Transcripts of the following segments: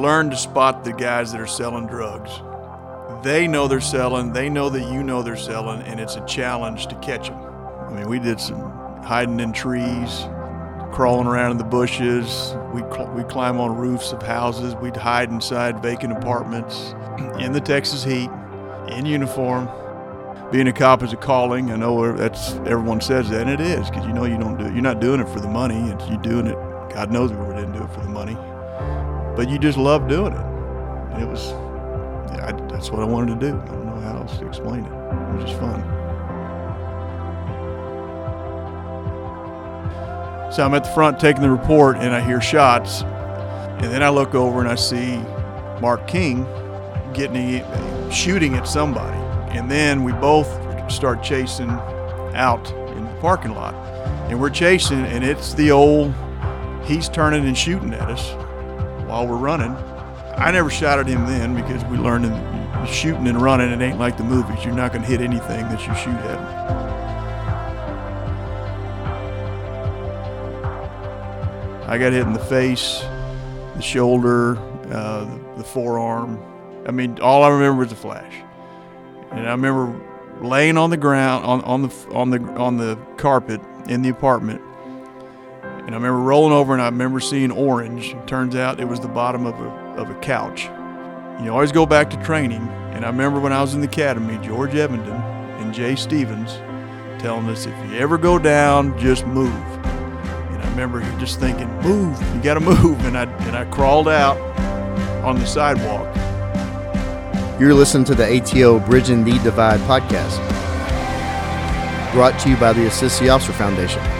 learn to spot the guys that are selling drugs. They know they're selling, they know that you know they're selling, and it's a challenge to catch them. I mean, we did some hiding in trees, crawling around in the bushes. We'd, cl- we'd climb on roofs of houses. We'd hide inside vacant apartments in the Texas heat, in uniform. Being a cop is a calling. I know that's everyone says that, and it is because you know you don't do. You're not doing it for the money, and you're doing it. God knows we didn't do it for the money, but you just love doing it. It was, yeah, I, that's what I wanted to do. I don't know how else to explain it. It was just fun. So I'm at the front taking the report, and I hear shots, and then I look over and I see Mark King getting shooting at somebody, and then we both start chasing out in the parking lot, and we're chasing, and it's the old he's turning and shooting at us while we're running. I never shot at him then because we learned in shooting and running it ain't like the movies. You're not going to hit anything that you shoot at. I got hit in the face, the shoulder, uh, the, the forearm. I mean, all I remember is a flash. And I remember laying on the ground on, on the on the on the carpet in the apartment. And I remember rolling over and I remember seeing orange. Turns out it was the bottom of a of a couch. You always go back to training. And I remember when I was in the academy, George Evenden and Jay Stevens telling us if you ever go down, just move And I remember just thinking, move, you got to move. And I, and I crawled out on the sidewalk. You're listening to the ATO Bridging the Divide podcast, brought to you by the Assist the Officer Foundation.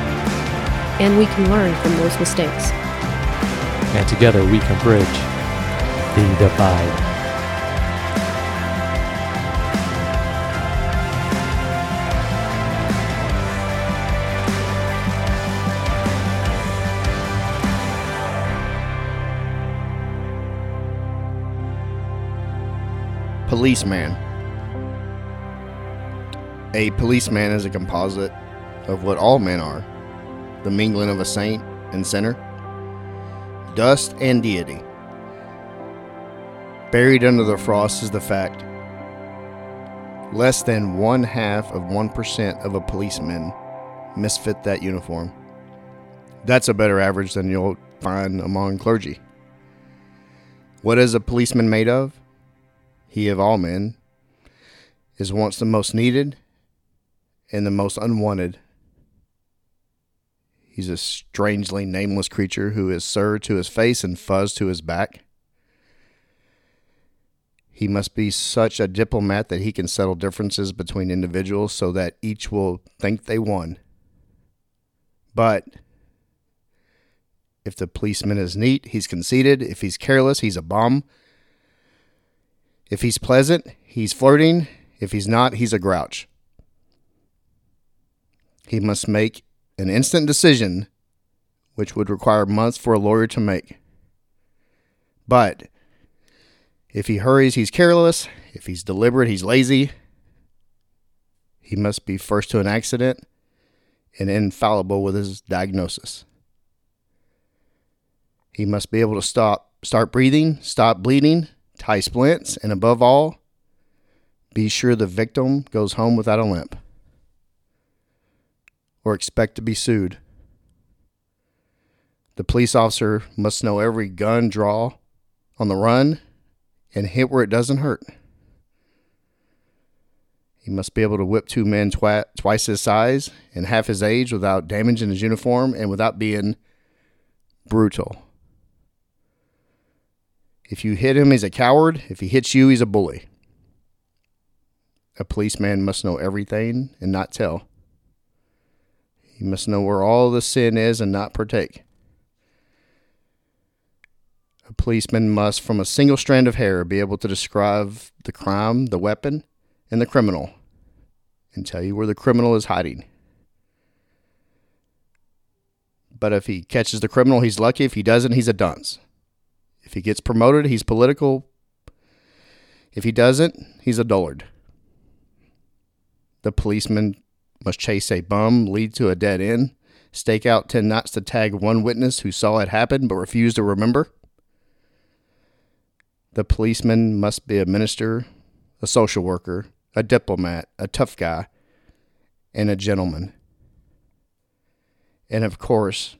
and we can learn from those mistakes. And together we can bridge the divide. Policeman. A policeman is a composite of what all men are the mingling of a saint and sinner, dust and deity. Buried under the frost is the fact less than one half of 1% of a policeman misfit that uniform. That's a better average than you'll find among clergy. What is a policeman made of? he of all men, is once the most needed and the most unwanted. He's a strangely nameless creature who is sir to his face and fuzz to his back. He must be such a diplomat that he can settle differences between individuals so that each will think they won. But if the policeman is neat, he's conceited. If he's careless, he's a bum. If he's pleasant, he's flirting. If he's not, he's a grouch. He must make an instant decision, which would require months for a lawyer to make. But if he hurries, he's careless. If he's deliberate, he's lazy. He must be first to an accident and infallible with his diagnosis. He must be able to stop, start breathing, stop bleeding, tie splints, and above all, be sure the victim goes home without a limp or expect to be sued. The police officer must know every gun draw on the run and hit where it doesn't hurt. He must be able to whip two men twi- twice his size and half his age without damaging his uniform and without being brutal. If you hit him, he's a coward. If he hits you, he's a bully. A policeman must know everything and not tell. He must know where all the sin is and not partake. A policeman must, from a single strand of hair, be able to describe the crime, the weapon, and the criminal, and tell you where the criminal is hiding. But if he catches the criminal, he's lucky. If he doesn't, he's a dunce. If he gets promoted, he's political. If he doesn't, he's a dullard. The policeman must chase a bum, lead to a dead end, stake out 10 knots to tag one witness who saw it happen but refused to remember. The policeman must be a minister, a social worker, a diplomat, a tough guy, and a gentleman. And of course,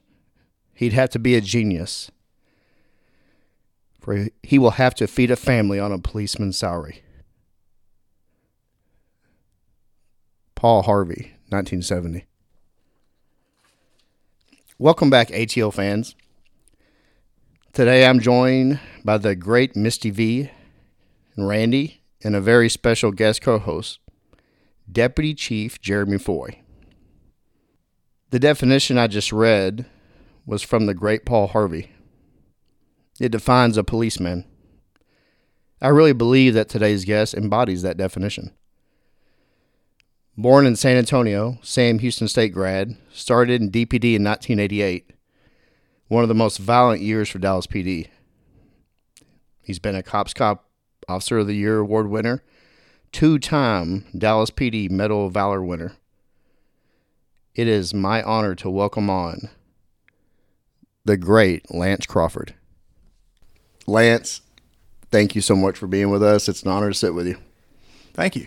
he'd have to be a genius, for he will have to feed a family on a policeman's salary. Paul Harvey, 1970. Welcome back, ATO fans. Today I'm joined by the great Misty V and Randy and a very special guest co host, Deputy Chief Jeremy Foy. The definition I just read was from the great Paul Harvey. It defines a policeman. I really believe that today's guest embodies that definition. Born in San Antonio, Sam Houston State grad, started in DPD in 1988, one of the most violent years for Dallas PD. He's been a Cops Cop Officer of the Year award winner, two time Dallas PD Medal of Valor winner. It is my honor to welcome on the great Lance Crawford. Lance, thank you so much for being with us. It's an honor to sit with you. Thank you.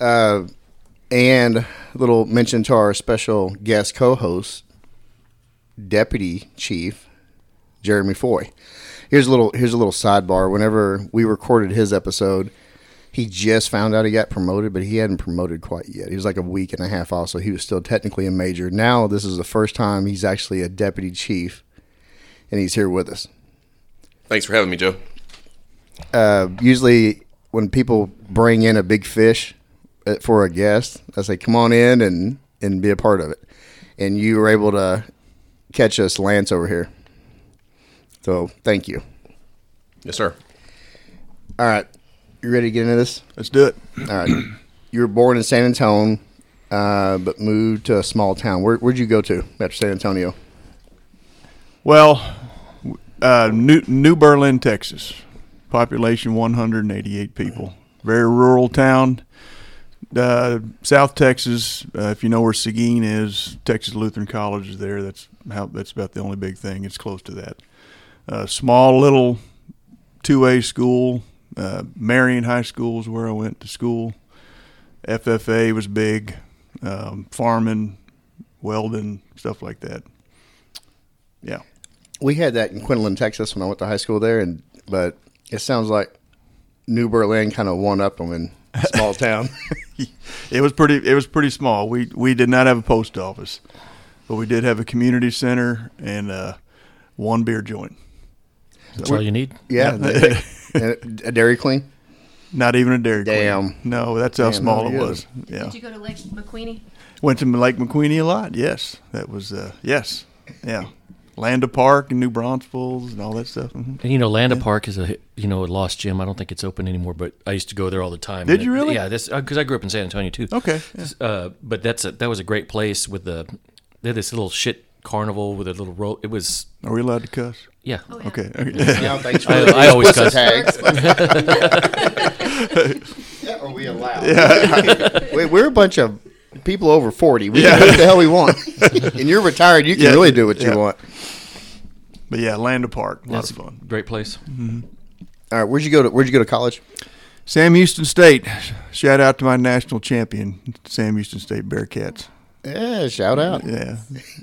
Uh, and a little mention to our special guest co-host, Deputy Chief Jeremy Foy. Here's a little here's a little sidebar. Whenever we recorded his episode, he just found out he got promoted, but he hadn't promoted quite yet. He was like a week and a half off, so he was still technically a major. Now this is the first time he's actually a deputy chief, and he's here with us. Thanks for having me, Joe. Uh, usually, when people bring in a big fish for a guest, I say, "Come on in and and be a part of it." And you were able to catch us, Lance, over here. So thank you. Yes, sir. All right, you ready to get into this? Let's do it. All right. you were born in San Antonio, uh, but moved to a small town. Where, where'd you go to after San Antonio? Well, uh, New, New Berlin, Texas. Population 188 people. Very rural town. Uh, South Texas, uh, if you know where Seguin is, Texas Lutheran College is there. That's how. That's about the only big thing. It's close to that. Uh, small little two A school. Uh, Marion High School is where I went to school. FFA was big. Um, farming, welding, stuff like that. Yeah. We had that in Quinlan, Texas, when I went to high school there, and but it sounds like New Berlin kind of won up them in a small town. it was pretty. It was pretty small. We we did not have a post office, but we did have a community center and uh, one beer joint. That's all you need. yeah, Yeah. a Dairy Queen. Not even a Dairy Queen. Damn. No, that's how Damn, small it good. was. Yeah. Did you go to Lake McQueeney? Went to Lake McQueeney a lot. Yes, that was. Uh, yes, yeah. Landa Park and New Braunfels and all that stuff. Mhm. And you know, Landa Park is a you know a lost gym. I don't think it's open anymore, but I used to go there all the time. Did And you it- really? Yeah, this because I grew up in San Antonio too. Okay. yeah. Uh, but that's a, that was a great place with the they had this little shit carnival with a little roll. It was Are we allowed to cuss? yeah. Oh, yeah. Okay. okay. Yeah, thanks I- I always explicit cuss. tags. yeah, are we allowed? Wait, we're a bunch of people over forty. We can do what the hell we want, and you're retired. You can Yeah, really do what yeah. you want. But yeah, Landa Park, a lot That's of a fun. great place. All right, where'd you go to? Where'd you go to college? Sam Houston State. Shout out to my national champion, Sam Houston State Bearcats. Yeah, shout out. Yeah,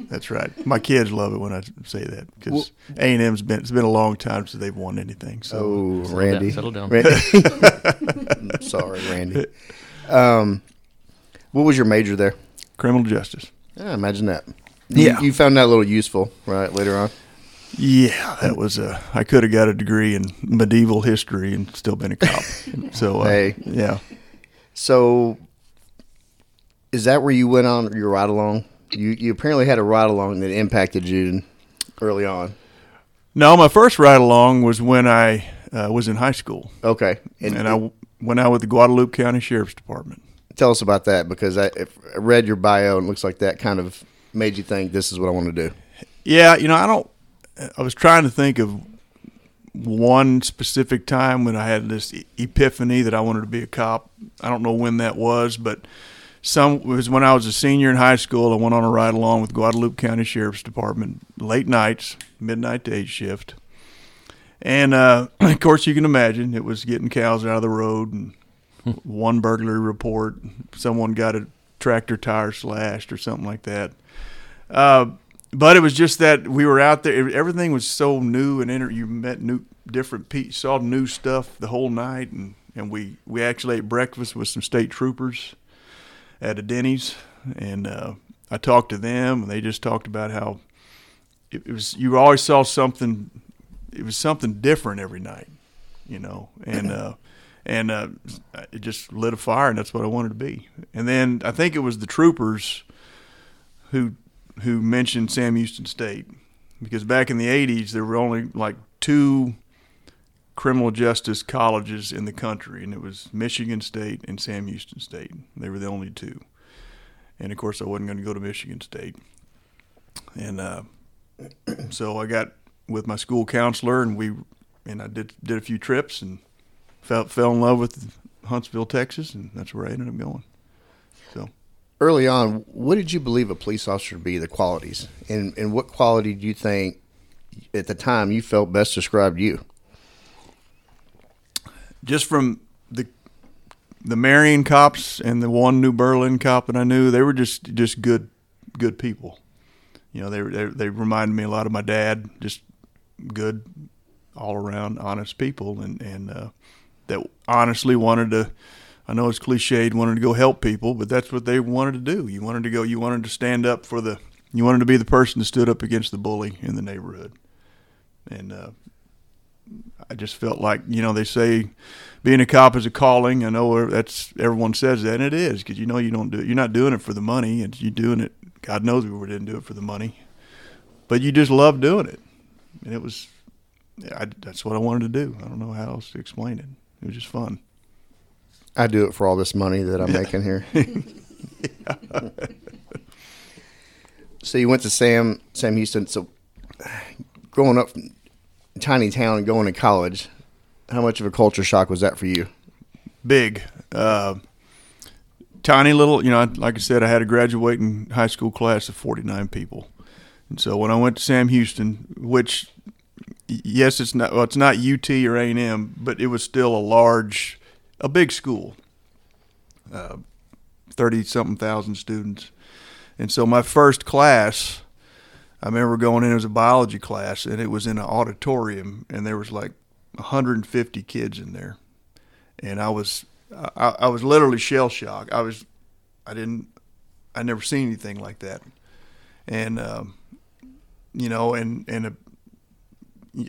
that's right. My kids love it when I say that because A and M's been it's been a long time since they've won anything. So Oh, Settle Randy. down, settle down. Randy. Sorry, Randy. Um, what was your major there? criminal justice. Yeah, imagine that. You- Yeah. you, found that a little useful, right? Later on. Yeah, that was a. I could have got a degree in medieval history and still been a cop. so uh, Hey. yeah, So, is that where you went on your ride along? You you apparently had a ride along that impacted you early on. No, my first ride along was when I uh, was in high school, Okay, and, and I w- went out with the Guadalupe County Sheriff's Department. Tell us about that because I, I read your bio and it looks like that kind of made you think this is what I want to do. Yeah, you know, I don't. I was trying to think of one specific time when I had this epiphany that I wanted to be a cop. I don't know when that was, but some was when I was a senior in high school. I went on a ride along with Guadalupe County Sheriff's Department, late nights, midnight to eight shift, and uh, of course you can imagine it was getting cows out of the road and one burglary report. Someone got a tractor tire slashed or something like that. Uh, but it was just that we were out there. Everything was so new and inter- you met new, different people, saw new stuff the whole night, and, and we we actually ate breakfast with some state troopers at a Denny's, and uh, I talked to them, and they just talked about how it, it was. You always saw something. It was something different every night, you know, and. Uh, and uh, it just lit a fire, and that's what I wanted to be. And then I think it was the troopers who who mentioned Sam Houston State because back in the '80s there were only like two criminal justice colleges in the country, and it was Michigan State and Sam Houston State. They were the only two. And of course, I wasn't going to go to Michigan State, and uh, so I got with my school counselor, and we and I did did a few trips and fell fell in love with Huntsville, Texas, and that's where I ended up going. So Early on, what did you believe a police officer to be? The qualities, and and what quality do you think at the time you felt best described you? just from the the Marion cops and the one New Berlin cop that I knew, they were just just good good people. You know, they they they reminded me a lot of my dad, just good all around honest people and and uh, that honestly wanted to I know it's cliched wanted to go help people, but that's what they wanted to do. You wanted to go you wanted to stand up for the you wanted to be the person that stood up against the bully in the neighborhood. And uh, I just felt like you know they say being a cop is a calling. I know that's everyone says that, and it is because you know you don't do it. You're not doing it for the money, and you're doing it. God knows we didn't do it for the money, but you just love doing it, and it was. I, that's what I wanted to do. I don't know how else to explain it. It was just fun. I do it for all this money that I'm making here. so you went to Sam Sam Houston. So growing up in a tiny town and going to college, how much of a culture shock was that for you? Big, uh, tiny little. You know, like I said, I had a graduating high school class of 49 people, and so when I went to Sam Houston, which yes, it's not well, it's not UT or A and M, but it was still a large, a big school, thirty something thousand students, and so my first class, I remember going in as a biology class, and it was in an auditorium, and there was like 150 kids in there, and I was I, I was literally shell shocked. I was I didn't I never seen anything like that, and um, you know, and and a,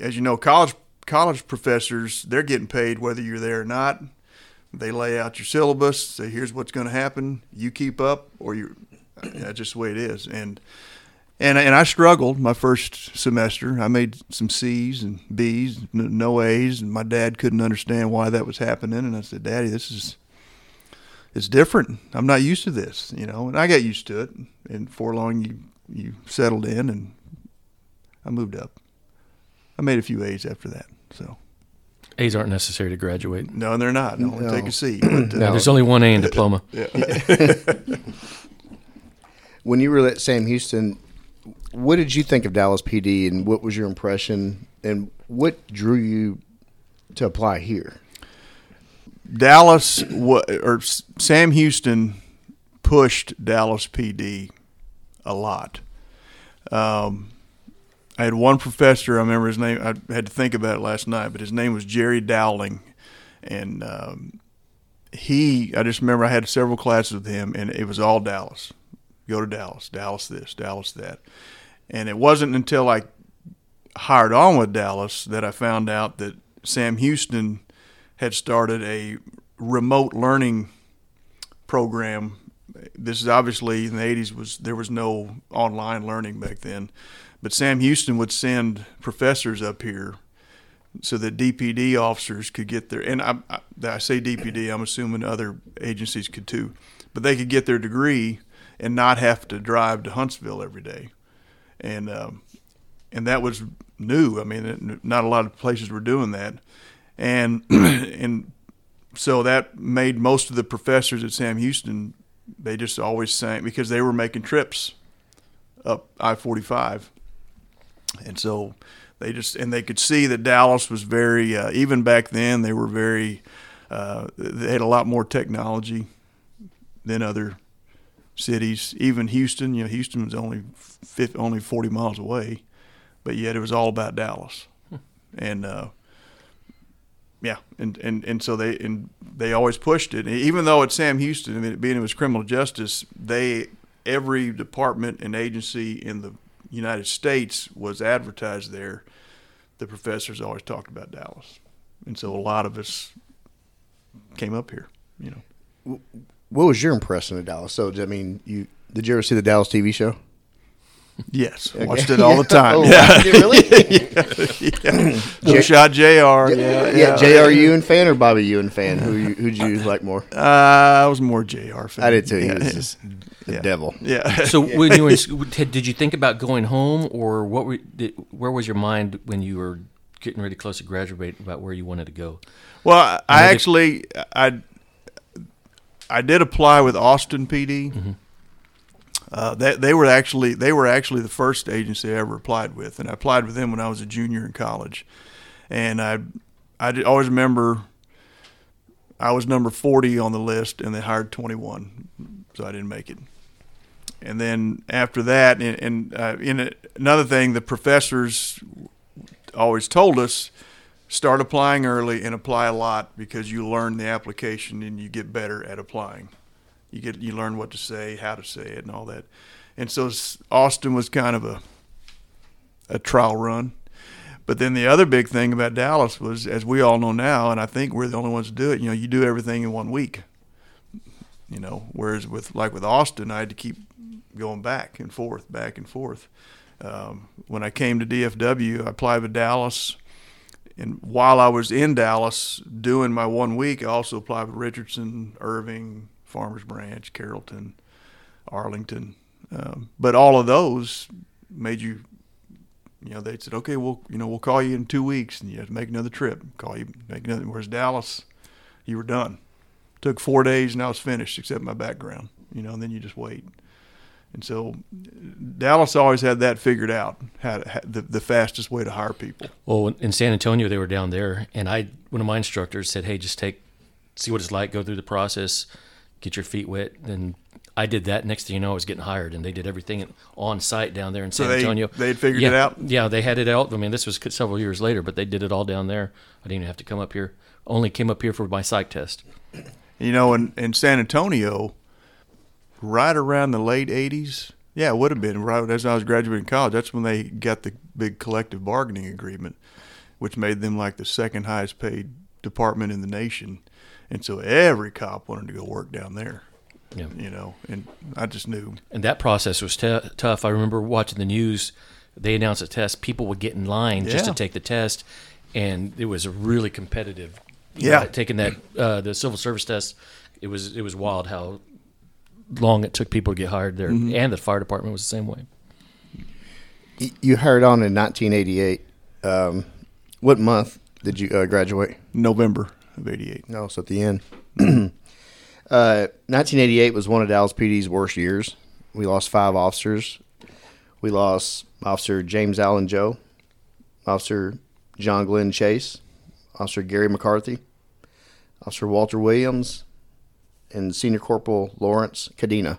as you know, college college professors they're getting paid whether you're there or not. They lay out your syllabus, say here's what's going to happen. You keep up, or you. That's just the way it is, and and and I struggled my first semester. I made some C's and B's, no A's, and my dad couldn't understand why that was happening. And I said, "Daddy, this is it's different. I'm not used to this, you know." And I got used to it. And for long, you you settled in, and I moved up. I made a few A's after that. So A's aren't necessary to graduate. no, they're not. I only No. take a C. But, uh, No, there's only one A in diploma. When you were at Sam Houston, what did you think of Dallas PD, and what was your impression, and what drew you to apply here? Dallas or Sam Houston pushed Dallas PD a lot. Um, I had one professor. I remember his name. I had to think about it last night, but his name was Jerry Dowling, and um, he. I just remember I had several classes with him, and it was all Dallas. Go to Dallas, Dallas this, Dallas that, and it wasn't until I hired on with Dallas that I found out that Sam Houston had started a remote learning program. This is obviously in the 80s was there was no online learning back then, but Sam Houston would send professors up here so that DPD officers could get their and I, I, I say DPD, I'm assuming other agencies could too, but they could get their degree and not have to drive to Huntsville every day, and um, and that was new. I mean, not a lot of places were doing that, and and so that made most of the professors at Sam Houston they just always sang because they were making trips up I-45, and so they just and they could see that Dallas was very uh, even back then they were very uh, they had a lot more technology than other cities. Even Houston, you know, Houston was only 50, only 40 miles away, but yet it was all about Dallas, and uh, yeah, and, and and so they and they always pushed it. Even though it's Sam Houston, I mean, being it was criminal justice, they every department and agency in the United States was advertised there. The professors always talked about Dallas, and so a lot of us came up here. You know, What was your impression of Dallas? So, I mean, you did you ever see the Dallas TV show? Yes, watched it all the time. Oh, yeah, did you really? yeah. Blue shot J.R. Yeah, yeah, yeah. J.R. Ewing fan or Bobby Ewing fan? Who you, who'd you like more? Uh, I was more J.R. Fan. I did too. He Yeah, was just the yeah. devil. yeah. So when you were in school, did did you think about going home, or what? Were, did, where was your mind when you were getting ready close to graduate about where you wanted to go? Well, I, I know they- actually I I did apply with Austin PD. Uh, they, they were actually they were actually the first agency I ever applied with, and I applied with them when I was a junior in college. And I I always remember I was number forty on the list, and they hired twenty one, so I didn't make it. And then after that, and, and uh, in a, another thing, the professors always told us start applying early and apply a lot because you learn the application and you get better at applying. You get you learn what to say, how to say it, and all that. And so Austin was kind of a a trial run. But then the other big thing about Dallas was, as we all know now, and I think we're the only ones to do it. You know, you do everything in one week. You know, whereas with like with Austin, I had to keep going back and forth, back and forth. Um, when I came to DFW, I applied with Dallas and while I was in Dallas doing my one week, I also applied with Richardson, Irving, Farmers Branch, Carrollton, Arlington. Um, but all of those made you, you know, they said, okay, we'll, you know, we'll call you in two weeks, and you have to make another trip. Call you, make another. Whereas Dallas, you were done. Took four days, and I was finished, except my background. You know, and then you just wait. And so Dallas always had that figured out, how, to, the, the fastest way to hire people. Well, in San Antonio, they were down there, and I one of my instructors said, "Hey, just take, see what it's like, go through the process, get your feet wet." And I did that. Next thing you know, I was getting hired, and they did everything on site down there in So San they- Antonio. they'd figured yeah, it out? Yeah, they had it out. I mean, this was several years later, but they did it all down there. I didn't even have to come up here. Only came up here for my psych test. You know, in, in San Antonio, right around the late 80s, yeah, it would have been right as I was graduating college. That's when they got the big collective bargaining agreement, which made them like the second highest paid department in the nation. And so every cop wanted to go work down there, Yeah. you know, and I just knew. And that process was t- tough. I remember watching the news. They announced a test. People would get in line just to take the test, and it was a really competitive. Yeah. uh, taking that uh, the civil service test, it was it was wild how long it took people to get hired there, Mm-hmm. and the fire department was the same way. You hired on in 1988. Um, what month did you uh, graduate? November of 88. No, it's at the end. uh, 1988 was one of Dallas PD's worst years. We lost five officers. We lost Officer James Allen Joe, Officer John Glenn Chase, Officer Gary McCarthy, Officer Walter Williams, and Senior Corporal Lawrence Cadena.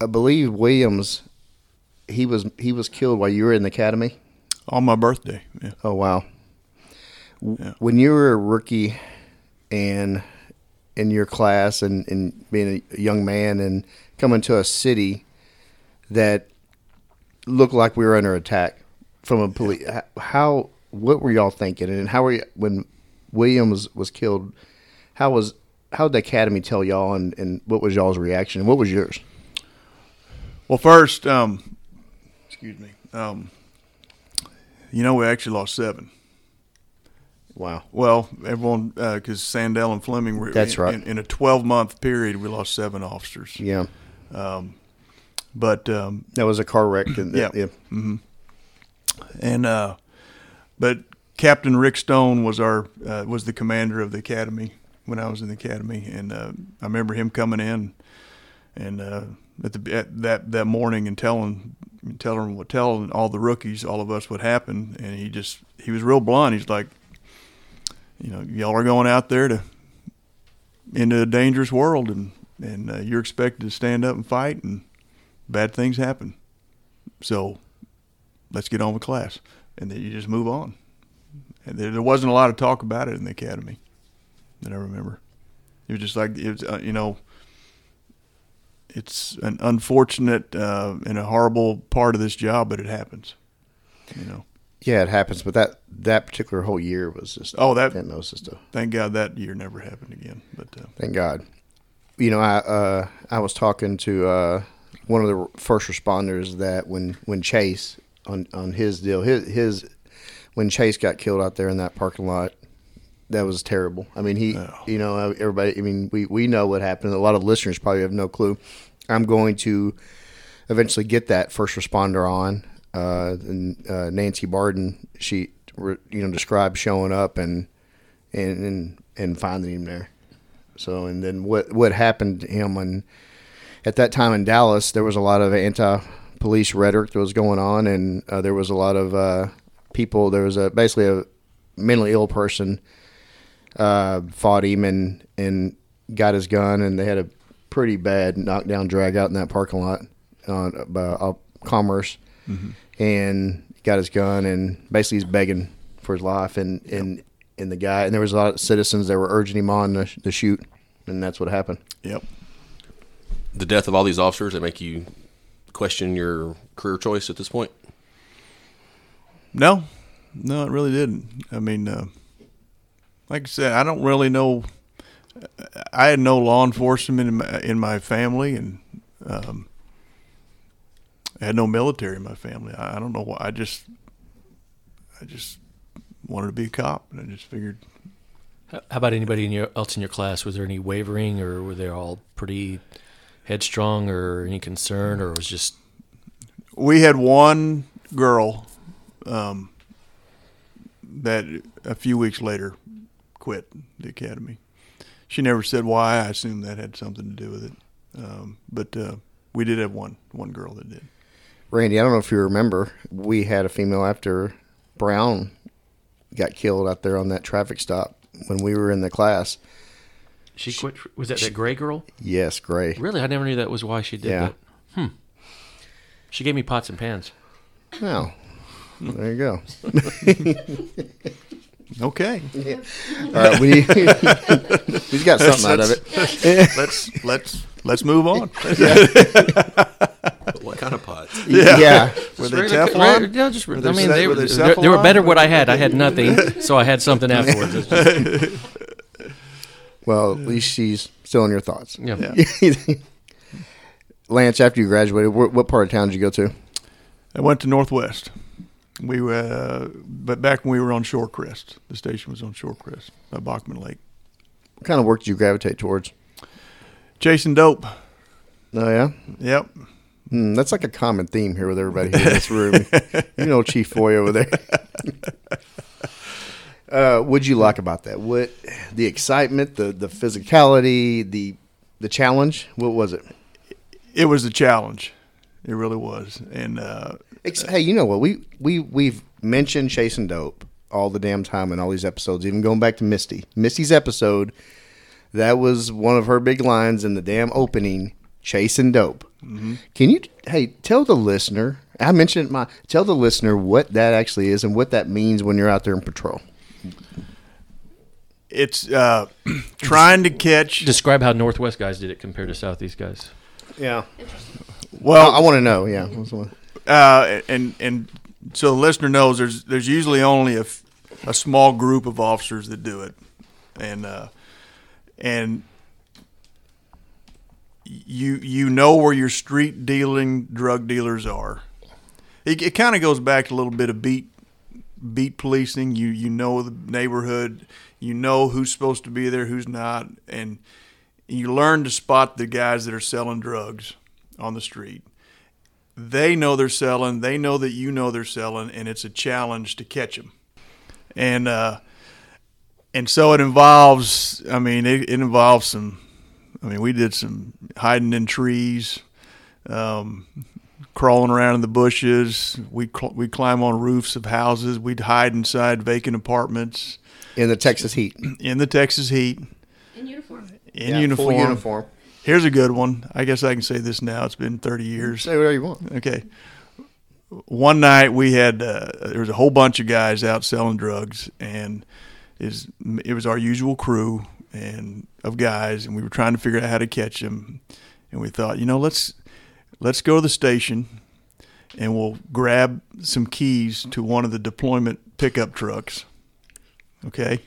I believe Williams, he was he was killed while you were in the academy. On my birthday. Yeah. Oh wow! Yeah. When you were a rookie and in your class and, and being a young man and coming to a city that looked like we were under attack from a police, how what were y'all thinking and how were you when Williams was killed? How was how did the academy tell y'all and, and what was y'all's reaction and what was yours? Well, first, um, excuse me. Um, you know, we actually lost seven. Wow. Well, everyone, because Sandell and Fleming were. That's in, right. In, in a 12 month period, we lost seven officers. Yeah. But um, That was a car wreck. And, Yeah. yeah. and uh, but Captain Rick Stone was our uh, was the commander of the academy when I was in the academy, and uh, I remember him coming in and uh, at the at that that morning and telling telling telling all the rookies, all of us what happened, and he just he was real blunt. He's like, you know, y'all are going out there to into a dangerous world, and and uh, you're expected to stand up and fight, and bad things happen. So let's get on with class, and then you just move on. And there, there wasn't a lot of talk about it in the academy that I remember. It was just like it was, uh, you know, it's an unfortunate uh, and a horrible part of this job, but it happens. You know. Yeah, it happens. But that that particular whole year was just. Oh, that that was just a. thank God that year never happened again. But uh, Thank God. You know, I uh, I was talking to uh, one of the first responders that when when Chase on on his deal his his when Chase got killed out there in that parking lot, that was terrible. I mean, he Oh. you know everybody. I mean, we we know what happened. A lot of listeners probably have no clue. I'm going to eventually get that first responder on. Uh, uh, Nancy Barden, she you know described showing up and and and, and finding him there. So and then what what happened to him when at that time in Dallas there was a lot of anti-police rhetoric that was going on and uh, there was a lot of uh, people there was a basically a mentally ill person uh, fought him and and got his gun and they had a pretty bad knockdown drag out in that parking lot on uh, uh, Commerce and got his gun and basically he's begging for his life and and and the guy and there was a lot of citizens that were urging him on to, to shoot and that's what happened yep. The death of all these officers that make you question your career choice at this point. No, no, it really didn't. I mean, uh, like I said, I don't really know. I had no law enforcement in my, in my family, and um, I had no military in my family. I, I don't know why. I just, I just wanted to be a cop, and I just figured. How how about anybody in your, else in your class? Was there any wavering, or were they all pretty headstrong, or any concern, or was just We had one girl um, that a few weeks later quit the academy. She never said why. I assume that had something to do with it. Um, but uh, we did have one one girl that did. Randy I don't know if you remember we had a female after Brown got killed out there on that traffic stop when we were in the class she quit? Was that that gray girl? yes Gray Really, I never knew that was why she did Yeah. that. Hmm. She gave me pots and pans. oh there you go Okay, all right we he's got something out of it let's let's let's move on. What kind of pots? yeah, Were Just they regular- Teflon? re- yeah, just, Were I mean, ce- they, were were, they they, they were better what I had. I had nothing, so I had something afterwards. Just- well at least she's still in your thoughts yeah. Yeah. Lance after you graduated what, what part of town did you go to I went to Northwest. We were, uh, but back when we were on Shorecrest, the station was on Shorecrest by Bachman Lake. what kind of work did you gravitate towards Chasing dope. oh yeah Yep. Hmm, that's like a common theme here with everybody here in this room. you know, Chief Foy over there. uh, what'd you like about that? What the excitement, the the physicality, the the challenge? What was it? It was a challenge. It really was. And uh, hey, you know what? We we we've mentioned chasing dope all the damn time in all these episodes. Even going back to Misty, Misty's episode, that was one of her big lines in the damn opening. Chasing dope. Can you? Hey, tell the listener. I mentioned my. Tell the listener what that actually is and what that means when you're out there in patrol. it's uh, trying to catch. Describe how Northwest guys did it compared to Southeast guys. Yeah. Well, I, I want to know. Yeah. What's the one? uh, and and so the listener knows there's there's usually only a small group of officers that do it, and uh, and you you know where your street dealing drug dealers are, it, it kind of goes back to a little bit of beat beat policing. You you know the neighborhood, you know who's supposed to be there, who's not, and you learn to spot the guys that are selling drugs on the street. They know they're selling. They know that you know they're selling, and it's a challenge to catch them. And uh, and so it involves. I mean, it, it involves some. I mean, we did some hiding in trees, um, crawling around in the bushes. We cl- we climb on roofs of houses. We'd hide inside vacant apartments In the Texas heat. in the Texas heat In uniform. in Yeah, uniform. Full uniform. Here's a good one. I guess I can say this now. It's been 30 years. Say whatever you want. Okay. One night we had uh, there was a whole bunch of guys out selling drugs, and is it was our usual crew and of guys, and we were trying to figure out how to catch them. And we thought, you know, let's let's go to the station, and we'll grab some keys to one of the deployment pickup trucks. Okay.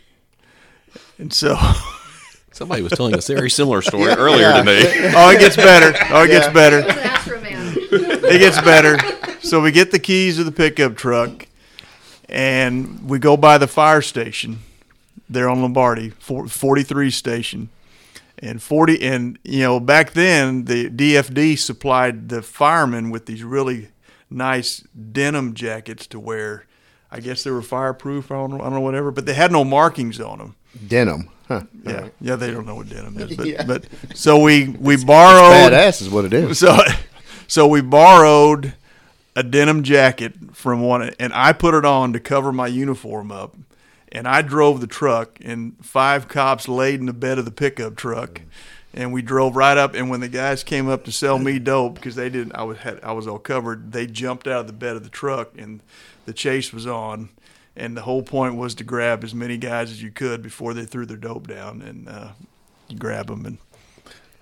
And so. Somebody was telling a very similar story earlier today. Oh, it gets better. Oh, it gets better. An Astro Man. It gets better. So we get the keys to the pickup truck, and we go by the fire station there on Lombardy, 43 station, and 40. And you know, back then the DFD supplied the firemen with these really nice denim jackets to wear. I guess they were fireproof. I don't know, I don't know whatever, but they had no markings on them. Denim. Huh. Yeah, yeah, they don't know what denim is, but Yeah. but so we we borrowed Badass is what it is. so so we borrowed a denim jacket from one and I put it on to cover my uniform up and I drove the truck and five cops laid in the bed of the pickup truck and we drove right up and when the guys came up to sell me dope because they didn't I was had I was all covered they jumped out of the bed of the truck and the chase was on. And the whole point was to grab as many guys as you could before they threw their dope down and uh, you grab them and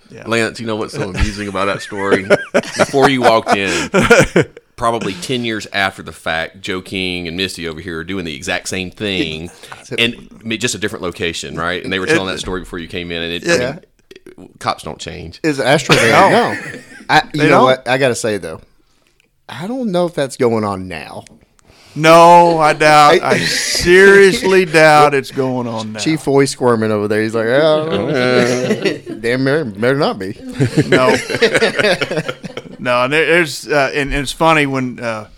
yeah. Lance, you know what's so amusing about that story? Before you walked in, probably 10 years after the fact, Joe King and Misty over here are doing the exact same thing, and just a different location, right? And they were telling that story before you came in, and it, I Yeah. mean, cops don't change. Is Astro Man? No. No. I, you They know don't. what? I got to say, though, I don't know if that's going on now. No, I doubt. I seriously doubt it's going on now. Chief Foy squirming over there. He's like, oh, damn, better, better not be. no, no. And there's uh, and, and it's funny when, uh,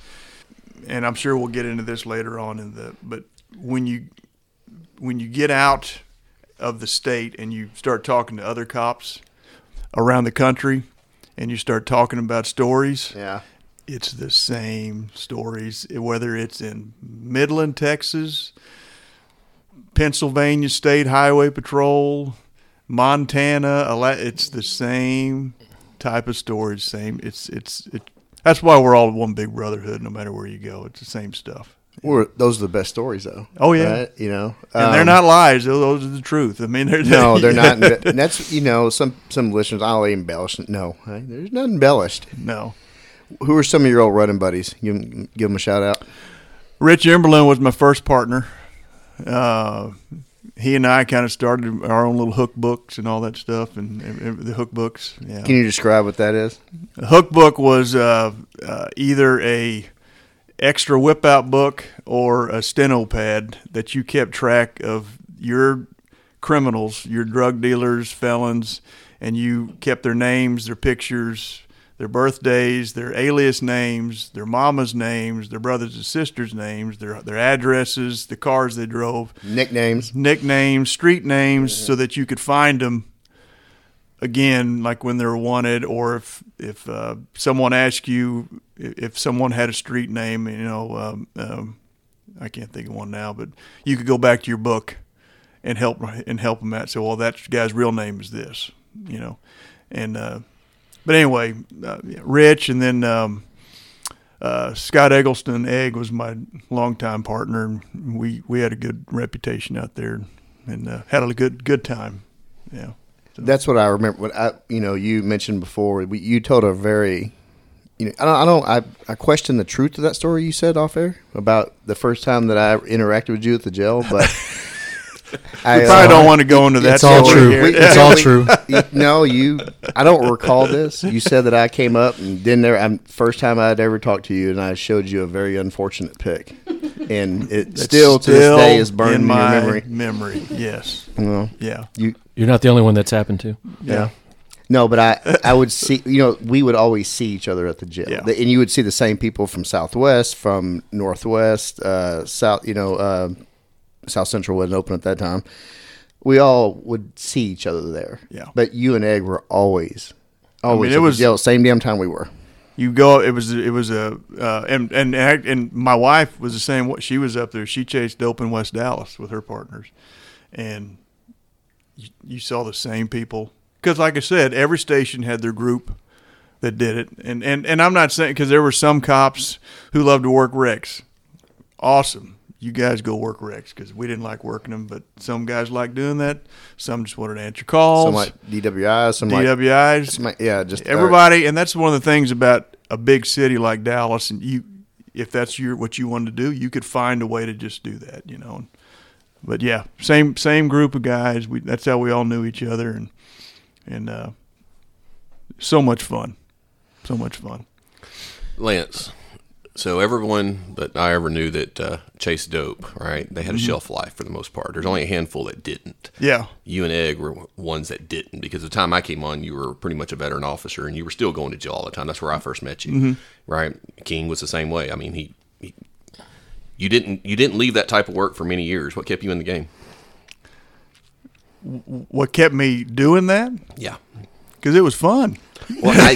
and I'm sure we'll get into this later on in the. But when you when you get out of the state and you start talking to other cops around the country, and you start talking about stories, Yeah. it's the same stories, whether it's in Midland, Texas, Pennsylvania State Highway Patrol, Montana. It's the same type of stories. Same. It's it's it. That's why we're all one big brotherhood. No matter where you go, it's the same stuff. Or those are the best stories, though. Oh, yeah. Right? You know, And they're Um, not lies. Those are the truth. I mean, they're No, they're not. And that's you know some some listeners. I'll embellish. No, right? there's nothing embellished. no. Who are some of your old running buddies? You give them a shout out. Rich Emberlin was my first partner. Uh, he and I kind of started our own little hook books and all that stuff, and, and the hook books. Yeah. Can you describe what that is? A hook book was uh, uh, either a extra whip out book or a steno pad that you kept track of your criminals, your drug dealers, felons, and you kept their names, their pictures, their birthdays, their alias names, their mama's names, their brothers and sisters' names, their their addresses, the cars they drove Nicknames. nicknames, street names, so that you could find them again, like when they're wanted, or if if uh, someone asked you if someone had a street name, you know, um, um, I can't think of one now, but you could go back to your book and help and help them out. So, well, that guy's real name is this, you know, and uh, but anyway, uh, Rich, and then. Um, uh, Scott Eggleston Egg was my longtime partner, and we, we had a good reputation out there, and uh, had a good good time. Yeah, That's what I remember. What I, you know, you mentioned before. You told a very, you know, I don't, I don't, I, I question the truth of that story you said off air about the first time that I interacted with you at the jail. But I, We uh, probably don't want to go into that. It's all true. here. It's all true. no, you. I don't recall this. You said that I came up and didn't. Ever, I'm first time I'd ever talked to you, and I showed you a very unfortunate pic, and it It's still to this day is burned in in, my memory. Memory, yes, Well, yeah, you, You're not the only one that's happened to. yeah. No, but I, I would see. You know, we would always see each other at the gym, Yeah. and you would see the same people from Southwest, from Northwest, uh, South. You know, uh, South Central wasn't open at that time. We all would see each other there. Yeah. But you and Egg were always, always. it at the was- jail, same damn time we were. you go. It was it was a uh, and and and my wife was the same. What she was up there. She chased dope in West Dallas with her partners, and you, you saw the same people. Because, like I said, every station had their group that did it, and and and I'm not saying because there were some cops who loved to work wrecks. Awesome. You guys go work wrecks because we didn't like working them, but some guys like doing that. Some just wanted to answer calls. Some like DWI, some like, DWIs. some like yeah, just uh, Everybody, and that's one of the things about a big city like Dallas. And you, if that's your what you wanted to do, you could find a way to just do that, you know. But yeah, same same group of guys. We that's how we all knew each other, and and uh, so much fun, so much fun. Lance. So everyone that I ever knew that uh, chased dope, right? They had a shelf life for the most part. There's only a handful that didn't. Yeah, You and Egg were ones that didn't because the time I came on, you were pretty much a veteran officer and you were still going to jail all the time. That's where I first met you, right? King was the same way. I mean, he, he, you didn't you didn't leave that type of work for many years. What kept you in the game? what kept me doing that? Yeah. Because it was fun. Well, I,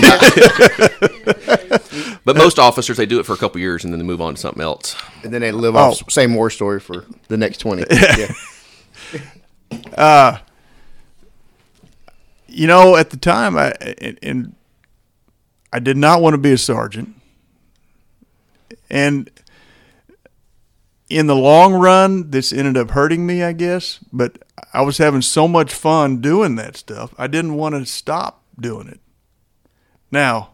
but most officers they do it for a couple years and then they move on to something else. and then they live Oh. off same war story for the next twenty. yeah. Uh, you know, at the time, I and, and I did not want to be a sergeant, and in the long run, this ended up hurting me, I guess. But I was having so much fun doing that stuff, I didn't want to stop doing it. Now,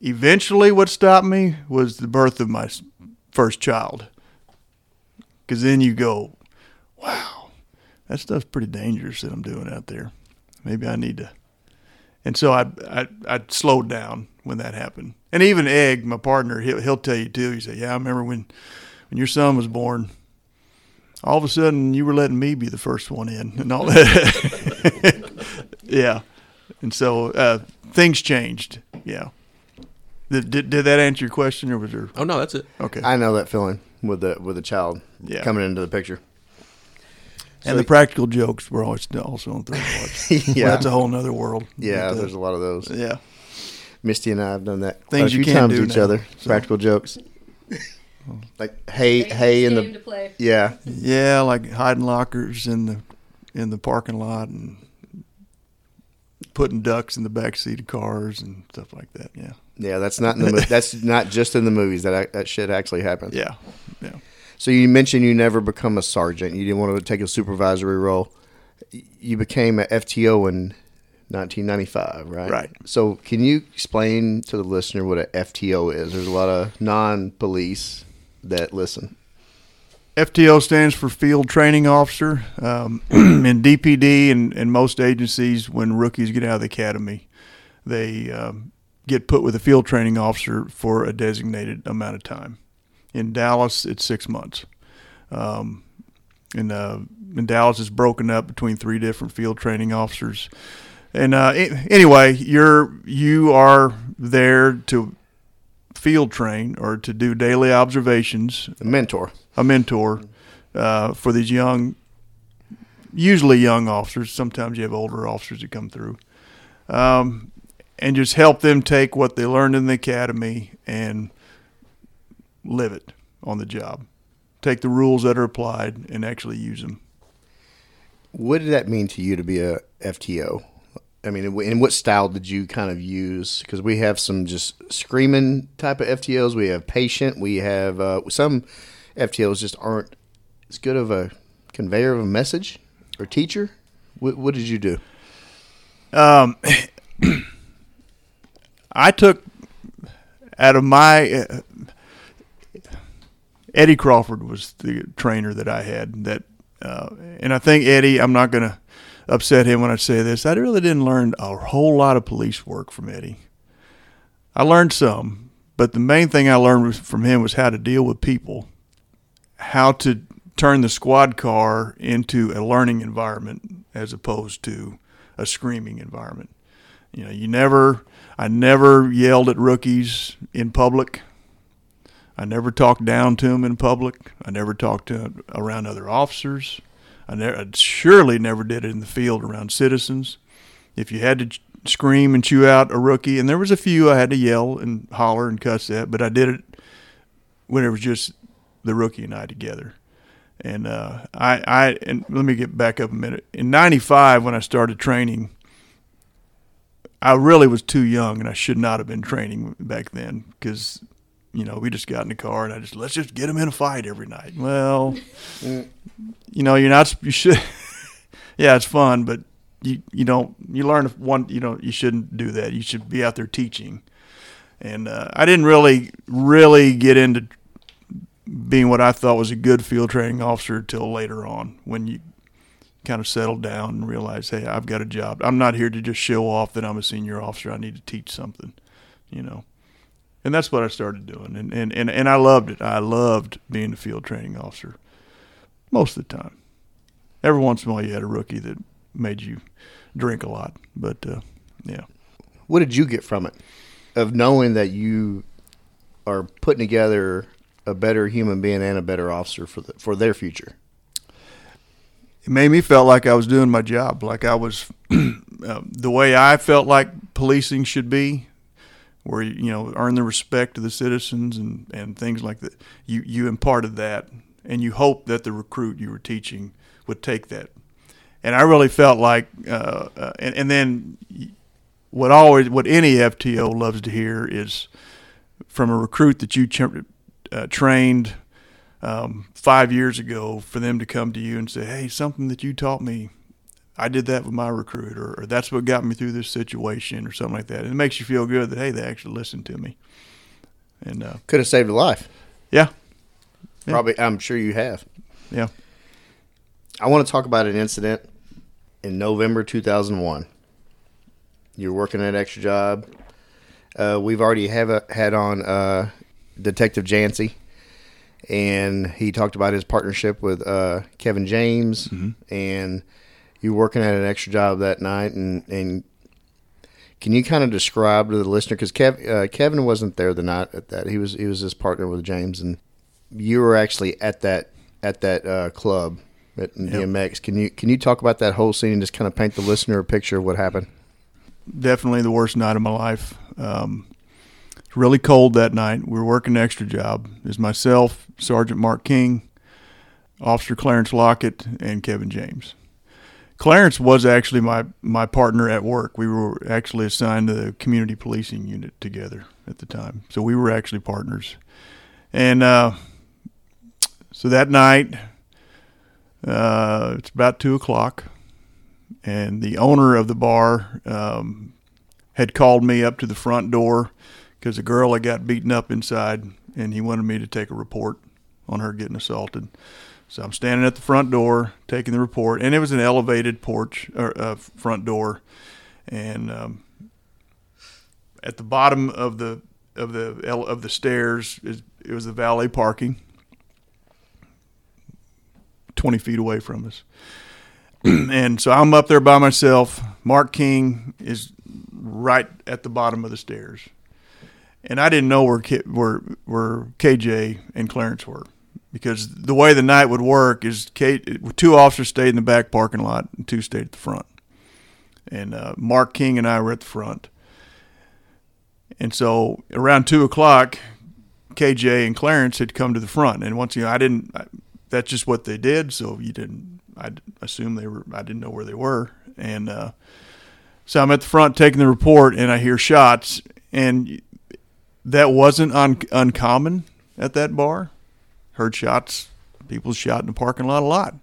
eventually, what stopped me was the birth of my first child, because then you go, "Wow, that stuff's pretty dangerous that I'm doing out there." maybe I need to. And so I I I slowed down when that happened. And even Egg, my partner, he'll he'll tell you too. He said, "Yeah, I remember when when your son was born. All of a sudden, you were letting me be the first one in, and all that. yeah. And so uh, things changed. Yeah. Did, did did that answer your question, or was there? Oh no, that's it. Okay. I know that feeling with the with the child Yeah. coming into the picture. and the practical jokes were always also on third watch. Yeah. Well, that's a whole other world. Yeah, But, uh, there's a lot of those. yeah. Misty and I have done that Things quite a you few can't times do to each now, other. so. Practical jokes. like hey, hey in the play. yeah, Yeah, like hiding lockers in the in the parking lot and putting ducks in the back seat of cars and stuff like that. Yeah, yeah. That's not in the mo- that's not just in the movies. That that shit actually happens. yeah, yeah. So you mentioned you never become a sergeant. You didn't want to take a supervisory role. You became a FTO in 1995, right? Right. So can you explain to the listener what a FTO is? There's a lot of non-police that listen. FTO stands for Field Training Officer. Um, in DPD and, and most agencies, when rookies get out of the academy, they um, get put with a field training officer for a designated amount of time. In Dallas, it's six months. Um, and uh, in Dallas, it's broken up between three different field training officers. And uh, anyway, you're you are there to field train or to do daily observations A mentor. a mentor uh, for these young, usually young officers. Sometimes you have older officers that come through, um, and just help them take what they learned in the academy and live it on the job. Take the rules that are applied and actually use them. What did that mean to you to be a FTO? I mean, in what style did you kind of use? Because we have some just screaming type of FTOs. We have patient. We have uh, some FTOs just aren't as good of a conveyor of a message or teacher. What, what did you do? Um, I took out of my uh, Eddie Crawford was the trainer that I had that uh, and I think Eddie, I'm not going to upset him when I say this. I really didn't learn a whole lot of police work from Eddie. I learned some, but the main thing I learned from him was how to deal with people, how to turn the squad car into a learning environment as opposed to a screaming environment. You know, you never, I never yelled at rookies in public. I never talked down to them in public. I never talked to them around other officers. I, ne- I surely never did it in the field around citizens. If you had to ch- scream and chew out a rookie, and there was a few I had to yell and holler and cuss at, but I did it when it was just the rookie and I together. And uh, I, I, and let me get back up a minute. In '95, when I started training, I really was too young, and I should not have been training back then because, you know, we just got in the car and I just let's just get them in a fight every night. Well, you know, you're not you should. yeah, it's fun, but you you don't you learn one you know you shouldn't do that. You should be out there teaching. And uh, I didn't really really get into being what I thought was a good field training officer until later on when you kind of settled down and realized, hey, I've got a job. I'm not here to just show off that I'm a senior officer. I need to teach something, you know. And that's what I started doing. And, and, and, and I loved it. I loved being a field training officer most of the time. Every once in a while, you had a rookie that made you drink a lot. But, uh, yeah. What did you get from it? Of knowing that you are putting together a better human being and a better officer for the, for their future. It made me felt like I was doing my job, like I was uh, the way I felt like policing should be, where you know earn the respect of the citizens and, and things like that. You you imparted that, and you hope that the recruit you were teaching would take that. And I really felt like, uh, uh, and, and then what always what any FTO loves to hear is from a recruit that you ch- uh, trained um, five years ago for them to come to you and say, "Hey, something that you taught me, I did that with my recruiter, or, that's what got me through this situation, or something like that." And it makes you feel good that hey, they actually listened to me. And uh, Could have saved a life. yeah, Yeah. Probably, I'm sure you have. yeah, I want to talk about an incident in November 2001. You're working an extra job. Uh, we've already have a, had on uh, Detective Jancy, and he talked about his partnership with uh, Kevin James, and you working at an extra job that night, and and can you kind of describe to the listener because Kev, uh, Kevin wasn't there the night at that he was he was his partner with James, and you were actually at that at that uh, club at DMX. Can you can you talk about that whole scene and just kind of paint the listener a picture of what happened? definitely the worst night of my life. Um, it's really cold that night. We were working an extra job. It was myself, Sergeant Mark King, Officer Clarence Lockett, and Kevin James. Clarence was actually my, my partner at work. We were actually assigned to the community policing unit together at the time. So we were actually partners. And uh, so that night, uh, it's about 2 o'clock and the owner of the bar um, had called me up to the front door because a girl had got beaten up inside, and he wanted me to take a report on her getting assaulted. So I'm standing at the front door taking the report, and it was an elevated porch or uh, front door, and um, at the bottom of the of the of the stairs is it was the valet parking, twenty feet away from us and so I'm up there by myself. Mark King is right at the bottom of the stairs, and I didn't know where K, where where KJ and Clarence were because the way the night would work is K, two officers stayed in the back parking lot and two stayed at the front, and uh, Mark King and I were at the front. And so around two o'clock, KJ and Clarence had come to the front, and once you know, I didn't. I, that's just what they did. So you didn't. I assumed they were. I didn't know where they were, and uh, so I'm at the front taking the report, and I hear shots, and that wasn't un- uncommon at that bar. Heard shots. People shot in the parking lot a lot,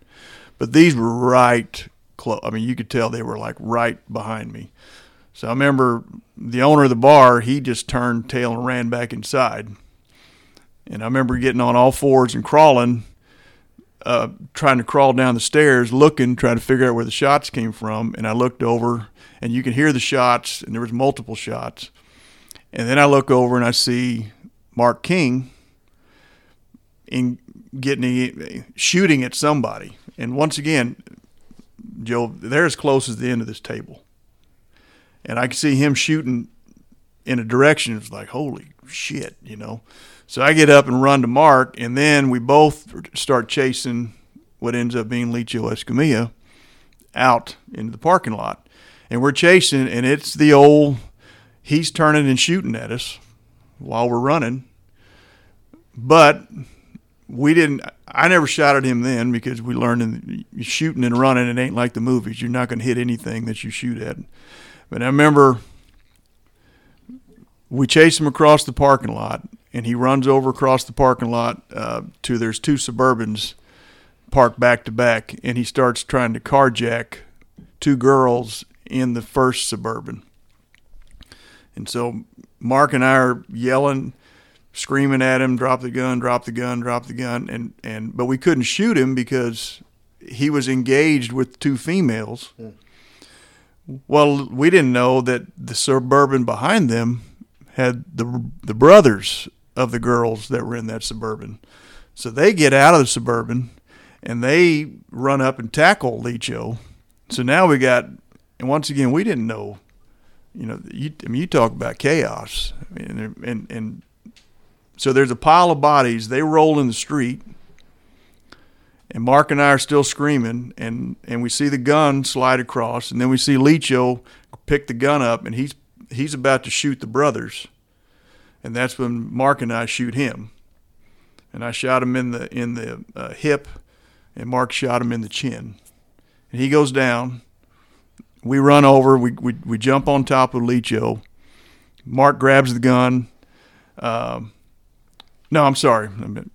but these were right close. I mean, you could tell they were like right behind me. So I remember the owner of the bar. He just turned tail and ran back inside, and I remember getting on all fours and crawling uh, trying to crawl down the stairs, looking, trying to figure out where the shots came from. And I looked over, and you can hear the shots, and there was multiple shots. And then I look over and I see Mark King in getting shooting at somebody. And once again, Joe, they're as close as the end of this table. And I can see him shooting in a direction. It's like, holy shit, you know. So I get up and run to Mark, and then we both start chasing what ends up being Licho Escamilla out into the parking lot. And we're chasing, and it's the old, he's turning and shooting at us while we're running. But we didn't, I never shot at him then because we learned in shooting and running, it ain't like the movies. You're not going to hit anything that you shoot at. But I remember we chase him across the parking lot, and he runs over across the parking lot uh, to there's two Suburbans parked back to back, and he starts trying to carjack two girls in the first Suburban. And so Mark and I are yelling, screaming at him, drop the gun, drop the gun, drop the gun, and and but we couldn't shoot him because he was engaged with two females. Well, we didn't know that the suburban behind them had the the brothers of the girls that were in that suburban. So they get out of the suburban and they run up and tackle Licho. So now we got, and once again, we didn't know. You know, you, I mean, you talk about chaos, mean, and and so there's a pile of bodies. They roll in the street, and Mark and I are still screaming, and and we see the gun slide across, and then we see Licho pick the gun up, and he's he's about to shoot the brothers, and that's when Mark and I shoot him, and I shot him in the in the uh, hip, and Mark shot him in the chin, and he goes down. We run over, we we, we jump on top of Licho. Mark grabs the gun. Um, no, I'm sorry.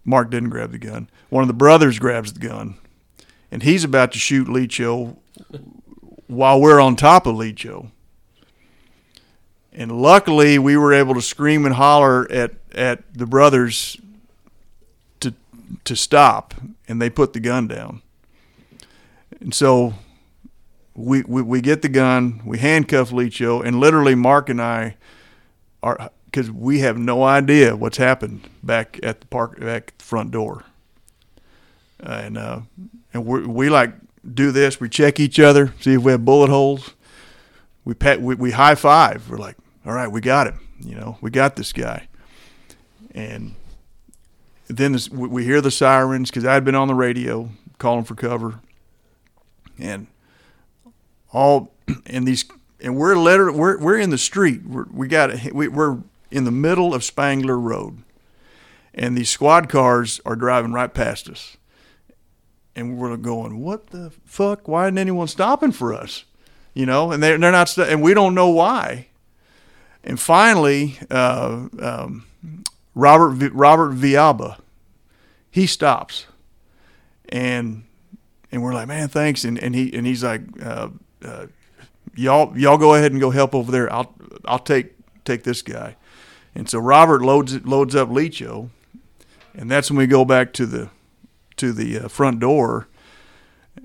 Mark didn't grab the gun. One of the brothers grabs the gun, and he's about to shoot Licho while we're on top of Licho. And luckily, we were able to scream and holler at, at the brothers to to stop, and they put the gun down. And so we, we, we get the gun, we handcuff Licho, and literally Mark and I are because we have no idea what's happened back at the park back the front door. And uh, and we we like do this. We check each other, see if we have bullet holes. We pat, we, we high five. We're like, all right, we got him. You know, we got this guy. And then this, we we hear the sirens because I had been on the radio calling for cover, and all in these and we're literally we're we're in the street. We're, we got we, we're in the middle of Spangler Road, and these squad cars are driving right past us, and we're going, "What the fuck? Why isn't anyone stopping for us?" You know, and they're they're not, st- and we don't know why. And finally, uh, um, Robert Robert Viaba, he stops, and and we're like, "Man, thanks," and and he and he's like. Uh, uh, y'all y'all go ahead and go help over there. I'll I'll take take this guy. And so Robert loads loads up Licho, and that's when we go back to the to the uh, front door,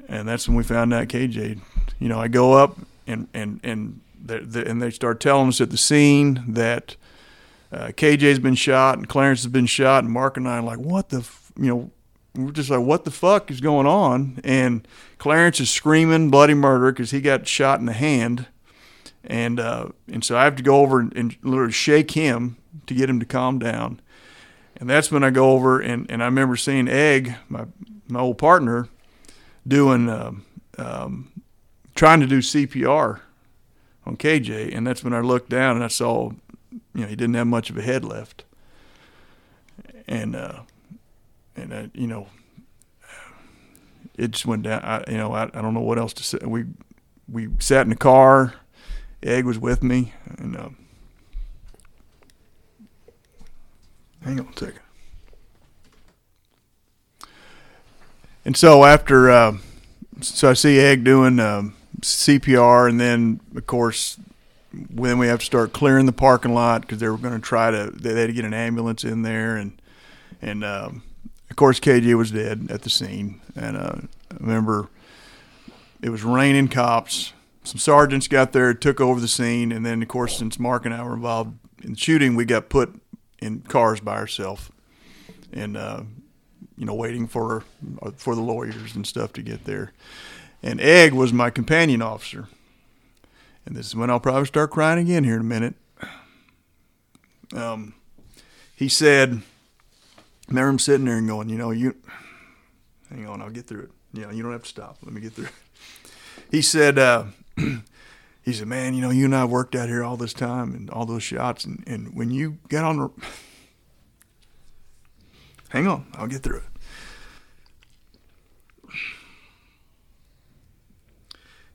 and that's when we found out KJ. You know, I go up and and and the, the, and they start telling us at the scene that uh, KJ's been shot and Clarence has been shot, and Mark and I are like, what the, f-? you know, we're just like, what the fuck is going on? And Clarence is screaming bloody murder because he got shot in the hand, and uh, and so I have to go over and, and literally shake him to get him to calm down. And that's when I go over and, and I remember seeing Egg, my my old partner, doing um, um, trying to do CPR on KJ, and that's when I looked down and I saw, you know, he didn't have much of a head left, and uh, and uh, you know, it just went down. I, you know, I, I don't know what else to say. We we sat in the car. Egg was with me, and uh, hang on a second. And so after, uh, so I see Egg doing um, CPR, and then of course, then we have to start clearing the parking lot because they were going to try to they had to get an ambulance in there, and and um, of course, KJ was dead at the scene, and uh, I remember it was raining cops. Some sergeants got there, took over the scene, and then, of course, since Mark and I were involved in shooting, we got put in cars by ourselves, and uh, you know, waiting for for the lawyers and stuff to get there. And Egg was my companion officer, and this is when I'll probably start crying again here in a minute. Um, he said, I remember him sitting there and going, you know, you, hang on, I'll get through it. You know, you don't have to stop. Let me get through it. He said, uh, he said, man, you know, you and I worked out here all this time and all those shots. And, and when you got on the, hang on, I'll get through it.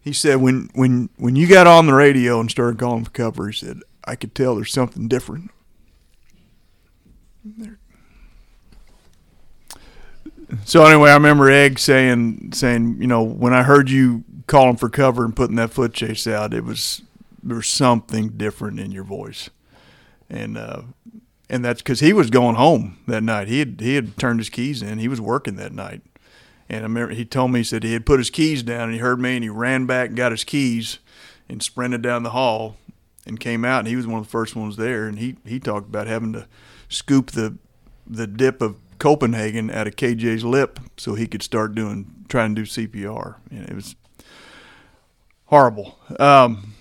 He said, when, when, when you got on the radio and started calling for cover, he said, I could tell there's something different. There, so anyway, I remember Egg saying saying, you know, when I heard you calling for cover and putting that foot chase out, it was there was something different in your voice, and uh, and that's because he was going home that night. He had he had turned his keys in. He was working that night, and I remember he told me he said he had put his keys down and he heard me and he ran back and got his keys and sprinted down the hall and came out and he was one of the first ones there and he he talked about having to scoop the the dip of Copenhagen out of KJ's lip so he could start doing trying to do CPR. And it was horrible. Um,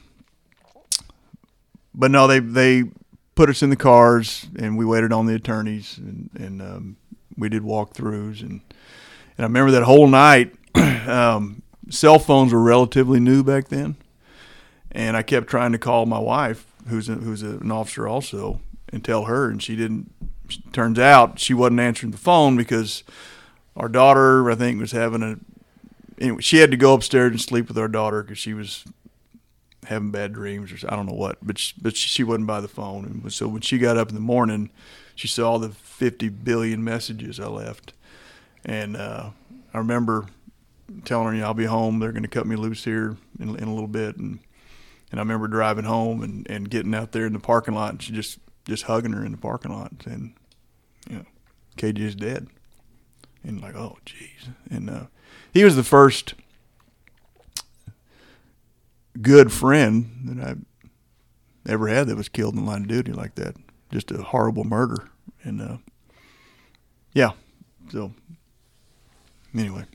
but no, they they put us in the cars and we waited on the attorneys and and um, we did walkthroughs and and I remember that whole night. um, cell phones were relatively new back then, and I kept trying to call my wife, who's a, who's an officer also, and tell her, and she didn't turns out she wasn't answering the phone because our daughter, I think, was having a. Anyway, she had to go upstairs and sleep with our daughter because she was having bad dreams or I don't know what. But she, but she wasn't by the phone, and so when she got up in the morning, she saw the 50 billion messages I left, and uh, I remember telling her, "Yeah, I'll be home. They're going to cut me loose here in, in a little bit," and and I remember driving home and, and getting out there in the parking lot, and she just just hugging her in the parking lot, and you know, KJ is dead. And like, oh, jeez. And uh, he was the first good friend that I ever had that was killed in the line of duty like that. Just a horrible murder. And uh, yeah, so anyway.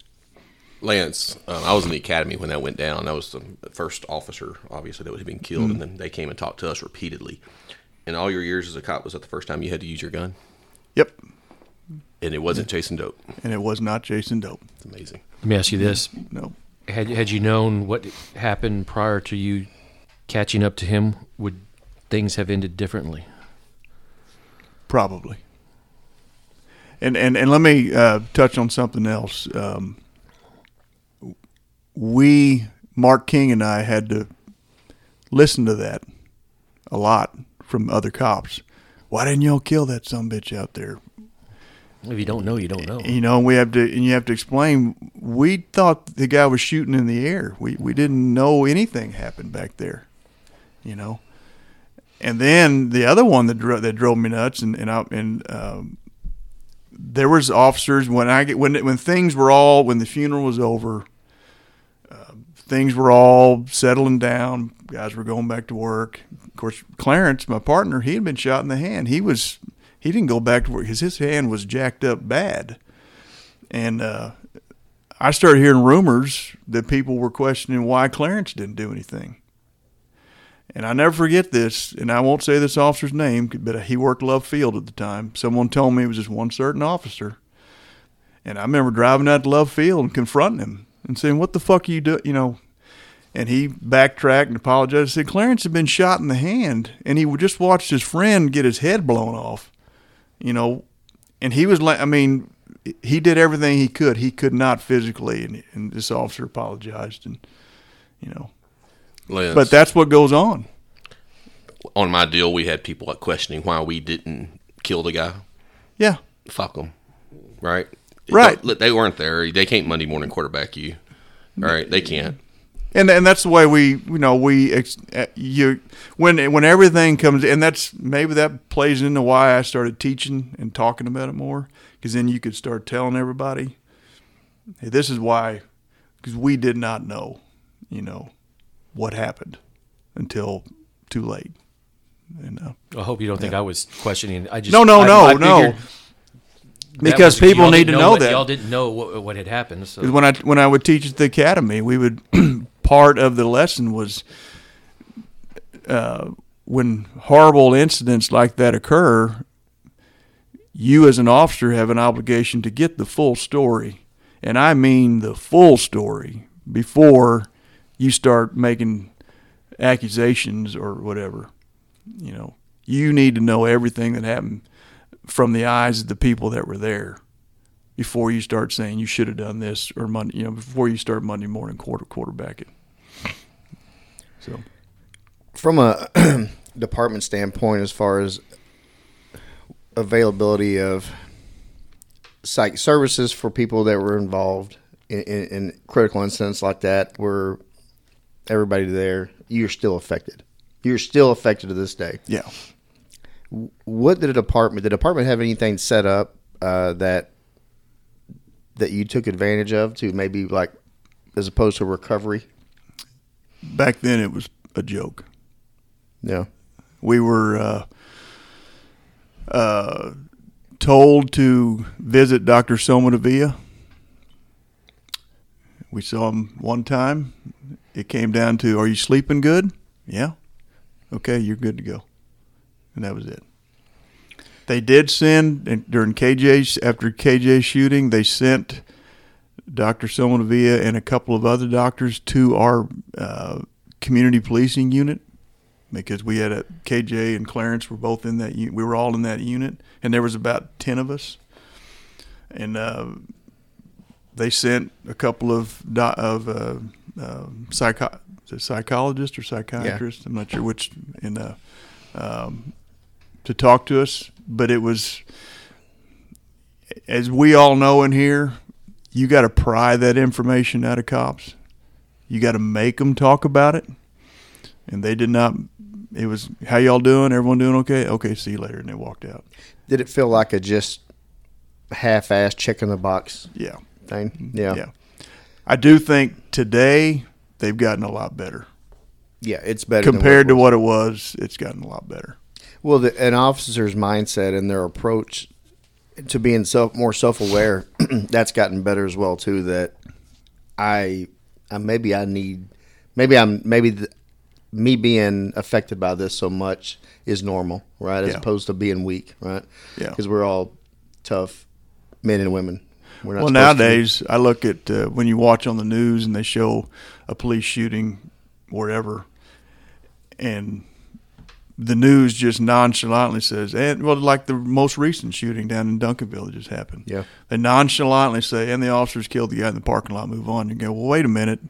Lance, um, I was in the academy when that went down. I was the first officer, obviously, that was being killed, mm-hmm. and then they came and talked to us repeatedly. In all your years as a cop, was that the first time you had to use your gun? Yep. And it wasn't chasing dope. And it was not chasing dope. It's amazing. Let me ask you this: No. Had had you known what happened prior to you catching up to him, would things have ended differently? Probably. And and and let me uh, touch on something else. Um, we, Mark King and I, had to listen to that a lot from other cops. Why didn't y'all kill that some bitch out there? If you don't know, you don't know. You know, we have to, and you have to explain. We thought the guy was shooting in the air. We we didn't know anything happened back there. You know, and then the other one that drove, that drove me nuts, and and I, and um, there was officers when I get when when things were all when the funeral was over things were all settling down. Guys were going back to work. Of course, Clarence, my partner, he had been shot in the hand. He was he didn't go back to work because his hand was jacked up bad. And uh, I started hearing rumors that people were questioning why Clarence didn't do anything. And I never forget this, and I won't say this officer's name, but he worked Love Field at the time. Someone told me it was just one certain officer. And I remember driving out to Love Field and confronting him and saying, "What the fuck are you doing?" You know. And he backtracked and apologized. Said Clarence had been shot in the hand, and he just watched his friend get his head blown off. You know, and he was like, I mean, he did everything he could. He could not physically, and, and this officer apologized, and you know, Lance, but that's what goes on. On my deal, we had people like questioning why we didn't kill the guy. Yeah, fuck them, right? Right. They weren't there. They can't Monday morning quarterback you. All right, they can't. and and that's the way we you know we ex, uh, you when when everything comes and that's maybe that plays into why I started teaching and talking about it more because then you could start telling everybody hey this is why because we did not know you know what happened until too late and uh, I hope you don't think I was questioning. I just no no I- no I no figured that because was- people need to know what- that y'all didn't know what, what had happened. So when I when I would teach at the academy, we would part of the lesson was uh, when horrible incidents like that occur, you as an officer have an obligation to get the full story, and I mean the full story before you start making accusations or whatever. You know, you need to know everything that happened from the eyes of the people that were there before you start saying you should have done this or Monday, you know, before you start Monday morning quarter quarterbacking. So From a department standpoint, as far as availability of psych services for people that were involved in, in, in critical incidents like that, where everybody there, you're still affected. You're still affected to this day. yeah, What did the department? The department have anything set up uh, that that you took advantage of to maybe like as opposed to recovery? back then it was a joke. Yeah. We were uh, uh, told to visit Dr. Soma Devia. We saw him one time. It came down to, "Are you sleeping good?" Yeah. Okay, you're good to go, and that was it. They did send during KJ's after KJ's shooting. They sent Dr. Somonavia and a couple of other doctors to our uh, community policing unit because we had a KJ and Clarence were both in that. We were all in that unit, and there was about ten of us. And uh, they sent a couple of do- of uh, uh, psycho- is psychologists or psychiatrists. I'm not sure which in uh, um, to talk to us, but it was as we all know in here, you got to pry that information out of cops. You got to make them talk about it, and they did not. It was how y'all doing? Everyone doing okay? Okay, see you later, and they walked out. Did it feel like a just half-ass check in the box Yeah, thing? Mm-hmm. Yeah. yeah. I do think today they've gotten a lot better Yeah, it's better compared to was. what it was. It's gotten a lot better. Well, the, an officer's mindset and their approach to being self more self-aware that's gotten better as well too. That I, I maybe I need, maybe I'm maybe the, me being affected by this so much is normal, right? As Yeah. opposed to being weak, right? Yeah. because we're all tough men and women. We're not Well, nowadays I look at uh, when you watch on the news and they show a police shooting wherever, and the news just nonchalantly says, and well, like the most recent shooting down in Duncanville that just happened. Yeah. They nonchalantly say, and the officers killed the guy in the parking lot. Move on. You go, well, wait a minute.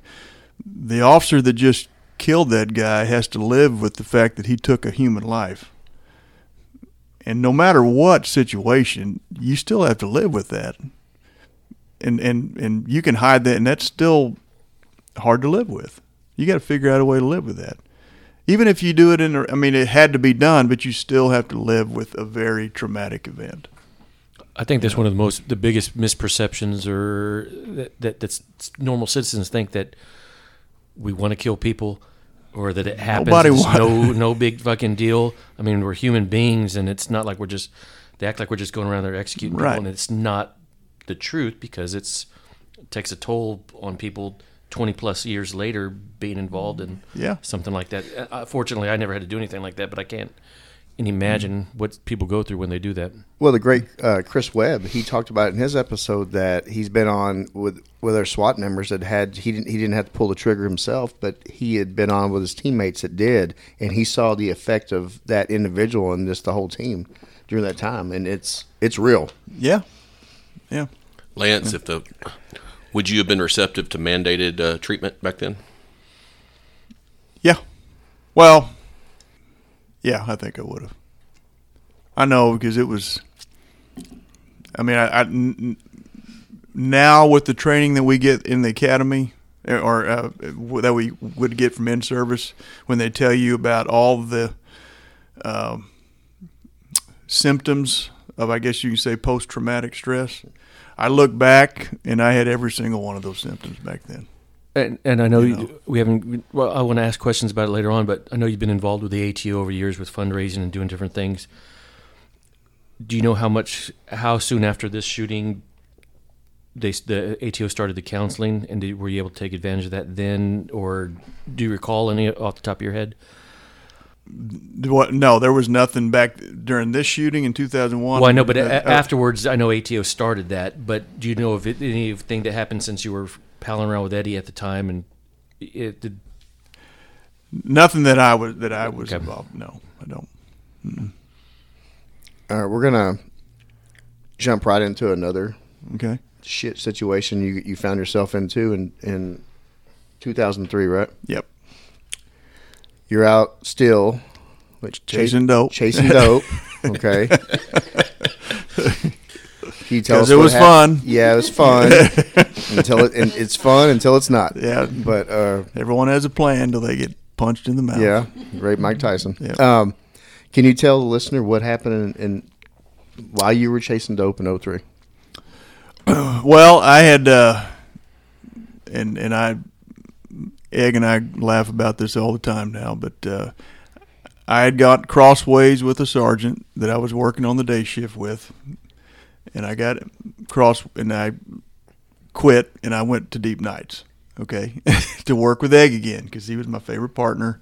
The officer that just killed that guy has to live with the fact that he took a human life. And no matter what situation, you still have to live with that and and and you can hide that, and that's still hard to live with. You got to figure out a way to live with that. Even if you do it in, a, I mean, it had to be done, but you still have to live with a very traumatic event. I think that's one of the most the biggest misperceptions, or that, that that's normal citizens think that we want to kill people, or that it happens. Nobody it's want- no no big fucking deal. I mean, we're human beings, and it's not like we're just. They act like we're just going around there executing Right. people, and it's not the truth because it's it takes a toll on people. 20 plus years later being involved in Yeah. something like that uh, fortunately i never had to do anything like that but i can't imagine what people go through when they do that Well, the great uh, Chris Webb, he talked about in his episode that he's been on with with our SWAT members that had he didn't he didn't have to pull the trigger himself, but he had been on with his teammates that did, and he saw the effect of that individual and just the whole team during that time, and it's it's real. Yeah, yeah. Lance, if the would you have been receptive to mandated uh, treatment back then? Yeah. Well, yeah, I think I would have. I know because it was. I mean, I, I n- now with the training that we get in the academy, or uh, that we would get from in service when they tell you about all the um, symptoms of, I guess you can say, post traumatic stress. I look back and I had every single one of those symptoms back then. And, and I know, You know. we haven't. Well, I want to ask questions about it later on, but I know you've been involved with the ATO over years with fundraising and doing different things. Do you know how much, how soon after this shooting, they the ATO started the counseling, and did, were you able to take advantage of that then, or do you recall any off the top of your head? What? No, there was nothing back during this shooting in 2001. Well, I know, but Uh, a- uh, afterwards, I know ATO started that. But do you know if it, anything that happened since you were palling around with Eddie at the time, and it did? nothing that I was that I was Okay. involved. No, I don't. All right, we're gonna jump right into another Okay. shit situation you you found yourself into in in 2003, right? Yep. You're out still, which Chasing dope. chasing dope. Okay. Can you tell 'Cause us it was fun. Yeah, it was fun until it and it's fun until it's not. Yeah. But uh, Everyone has a plan till they get punched in the mouth. yeah, great Mike Tyson. Yeah. Um, can you tell the listener what happened in, in why you were chasing dope in 03? Well, I had, uh, and and I, Egg and I laugh about this all the time now, but uh, I had got crossways with a sergeant that I was working on the day shift with, and I got cross, and I quit, and I went to Deep Nights, okay, to work with Egg again because he was my favorite partner.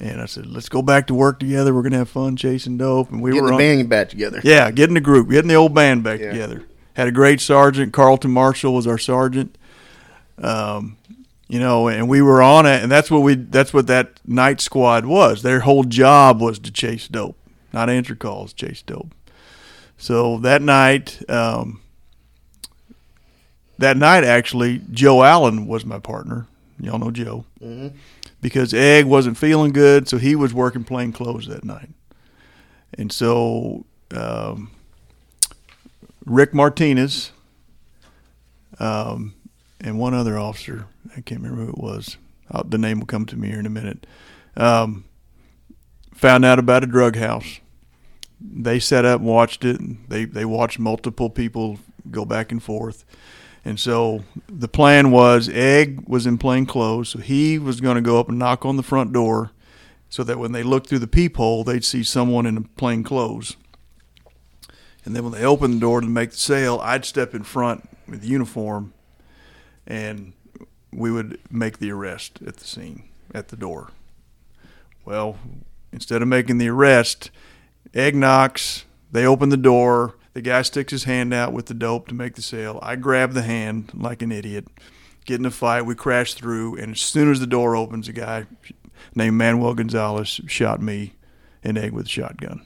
And I said, "Let's go back to work together. We're gonna have fun chasing dope." And we Getting were the on, band back together. yeah, getting the group, getting the old band back Yeah. together. Had a great sergeant. Carlton Marshall was our sergeant. Um, you know, and we were on it, and that's what we. That's what that night squad was. Their whole job was to chase dope, not answer calls, chase dope. So that night, um, that night actually, Joe Allen was my partner. Y'all know Joe because Egg wasn't feeling good, so he was working plain clothes that night. And so um, Rick Martinez um, and one other officer, I can't remember who it was. Uh, the name will come to me here in a minute. Um, found out about a drug house. They set up and watched it. They they watched multiple people go back and forth. And so the plan was Egg was in plain clothes, so he was going to go up and knock on the front door so that when they looked through the peephole, they'd see someone in plain clothes. And then when they opened the door to make the sale, I'd step in front with uniform and we would make the arrest at the scene, at the door. Well, instead of making the arrest, Egg knocks, they open the door, the guy sticks his hand out with the dope to make the sale. I grab the hand like an idiot, get in a fight, we crash through, and as soon as the door opens, a guy named Manuel Gonzalez shot me and Egg with a shotgun.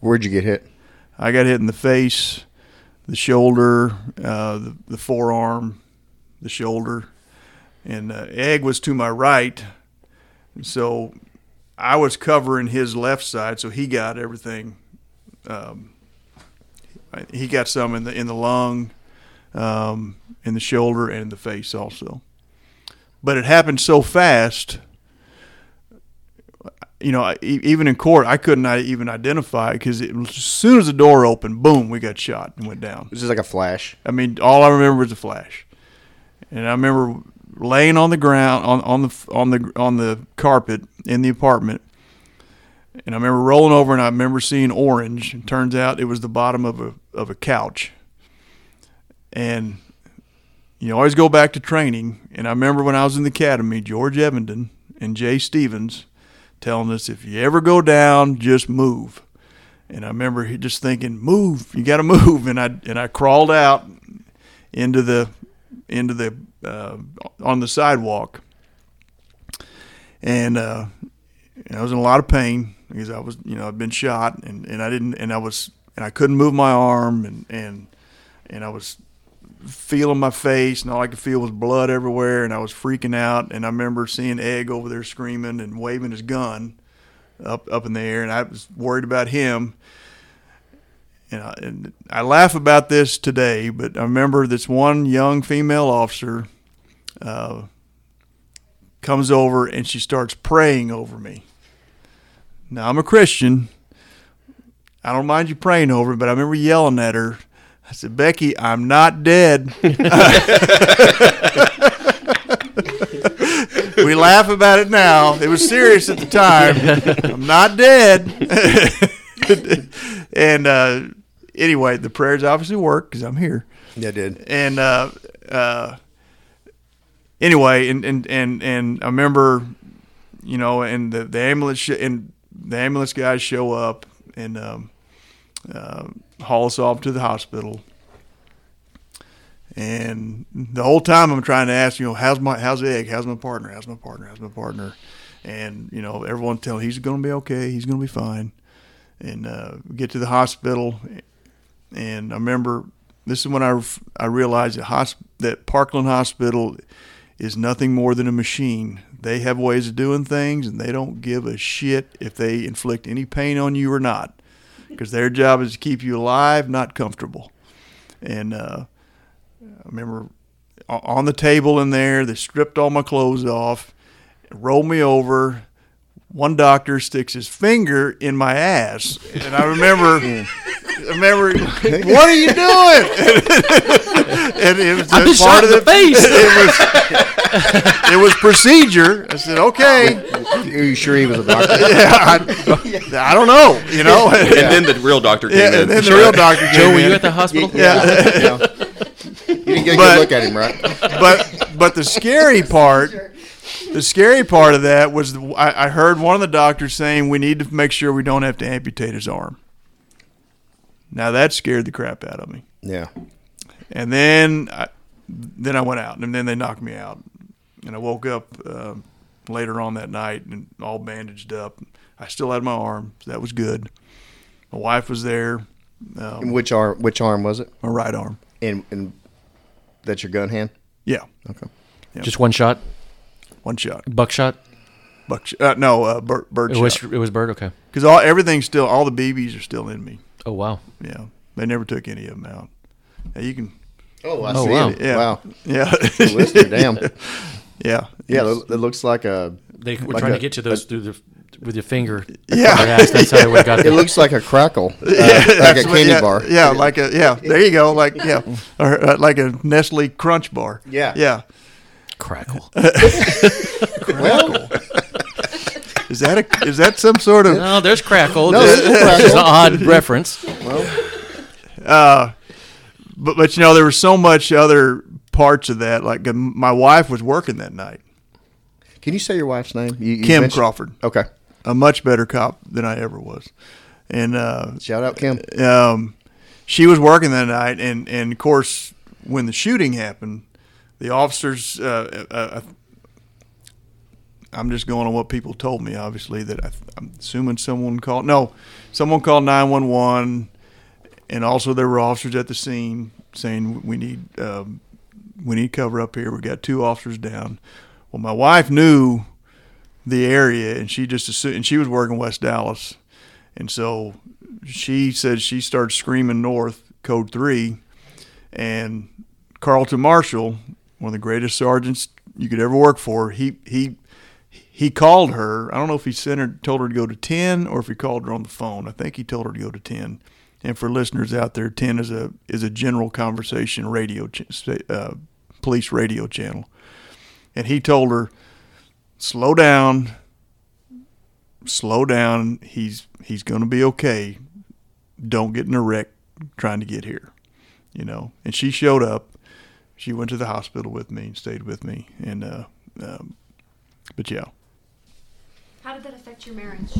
Where'd you get hit? I got hit in the face, the shoulder, uh, the, the forearm, the shoulder, and uh, Egg was to my right, so I was covering his left side, so he got everything. Um, he got some in the in the lung, um, in the shoulder, and in the face also. But it happened so fast. You know, even in court, I couldn't even identify because as soon as the door opened, boom, we got shot and went down. It was just like a flash. I mean, all I remember was a flash, and I remember laying on the ground on, on the on the on the carpet in the apartment, and I remember rolling over and I remember seeing orange. And turns out it was the bottom of a of a couch, and you always go back to training. And I remember when I was in the academy, George Evenden and Jay Stevens telling us if you ever go down, just move. And I remember just thinking, "Move! You got to move!" And I and I crawled out into the into the uh, on the sidewalk, and uh, I was in a lot of pain because I was you know I'd been shot and, and I didn't and I was and I couldn't move my arm and and and I was feeling my face and all I could feel was blood everywhere and I was freaking out. And I remember seeing Egg over there screaming and waving his gun up up in the air and I was worried about him and I, laugh about this today, but I remember this one young female officer uh, comes over and she starts praying over me. Now I'm a Christian. I don't mind you praying over but I remember yelling at her. I said, Becky, I'm not dead. we laugh about it now. It was serious at the time. I'm not dead. and uh, anyway, the prayers obviously work because I'm here. Yeah, it did. And uh, uh, anyway, and, and and and I remember, you know, and the, the ambulance sh- and the ambulance guys show up and um, uh, haul us off to the hospital. And the whole time I'm trying to ask, you know, how's my how's Egg? How's my partner? How's my partner? How's my partner? And you know, everyone tell he's going to be okay. He's going to be fine. And uh, get to the hospital, and I remember this is when I I realized that hosp- that Parkland Hospital is nothing more than a machine. They have ways of doing things, and they don't give a shit if they inflict any pain on you or not, because their job is to keep you alive, not comfortable. And uh, I remember on the table in there, they stripped all my clothes off, rolled me over. One doctor sticks his finger in my ass, and I remember, remember, what are you doing? and it was I've been part shot of in the face. It was, it was procedure. I said, okay, Are you sure he was a doctor? yeah, I, I don't know, you know. And then the real doctor came Yeah, in. and then the real doctor came Joe, were you at the hospital? yeah. yeah. You didn't get a But- good look at him, right? but but the scary part, the scary part of that was the, I, I heard one of the doctors saying we need to make sure we don't have to amputate his arm. Now that scared the crap out of me. Yeah. And then I, then I went out, and then they knocked me out, and I woke up uh, later on that night and all bandaged up. I still had my arm, so that was good. My wife was there, um, which arm? Which arm was it? my right arm. And and that's your gun hand. Yeah, Okay. Just one shot, one shot. buckshot. Buck, uh, no, uh, bird, bird It was it was bird. Okay. Because all everything's still, all the BBs are still in me. Oh wow. Yeah, they never took any of them out. Now you can, Oh, I Oh, see wow. it. Yeah. Wow. yeah, Listener, damn. yeah, Yeah, it it looks like a. They were Like trying a- to get to those through the with your finger. Yeah. Their ass. That's how they would have got It there. looks like a Krackel, uh, like a candy yeah, bar. Yeah, like a yeah. There you go. Like yeah, or uh, like a Nestle Crunch bar. Yeah. yeah. Krackel. Well, Is that a is that some sort of No, there's Krackel. No, there's this is an odd reference. Well, but but you know there was so much other parts of that. Like um, my wife was working that night. can you say your wife's name? You, you Kim mentioned- Crawford, Okay. a much better cop than I ever was, and uh, Shout out Kim. um, she was working that night, and, and of course, when the shooting happened, the officers. Uh, uh, uh, I'm just going on what people told me. Obviously, that I, I'm assuming someone called. No, someone called 911, and also there were officers at the scene saying we need um, we need cover up here. We got two officers down. Well, my wife knew the area, and she just assumed, and she was working West Dallas, and so she said she started screaming north, code three, and Carlton Marshall, one of the greatest sergeants you could ever work for, he he he called her. I don't know if he sent her, told her to go to ten, or if he called her on the phone. I think he told her to go to ten. And for listeners out there, ten is a is a general conversation radio uh, police radio channel. And he told her, slow down, slow down. He's he's going to be okay. Don't get in a wreck trying to get here, you know. And she showed up. She went to the hospital with me and stayed with me. And uh, um, but yeah, How did that affect your marriage?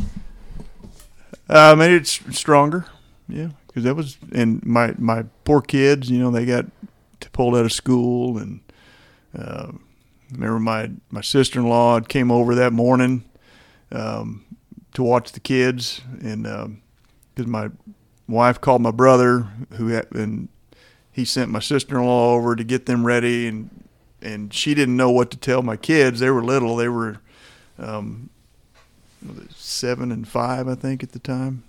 uh, made it stronger. Yeah, because that was and my my poor kids. You know, they got pulled out of school and. Uh, remember my my sister in law came over that morning um, to watch the kids, and because my wife called my brother, who had, and he sent my sister in law over to get them ready, and and she didn't know what to tell my kids. They were little. They were um, seven and five, I think, at the time,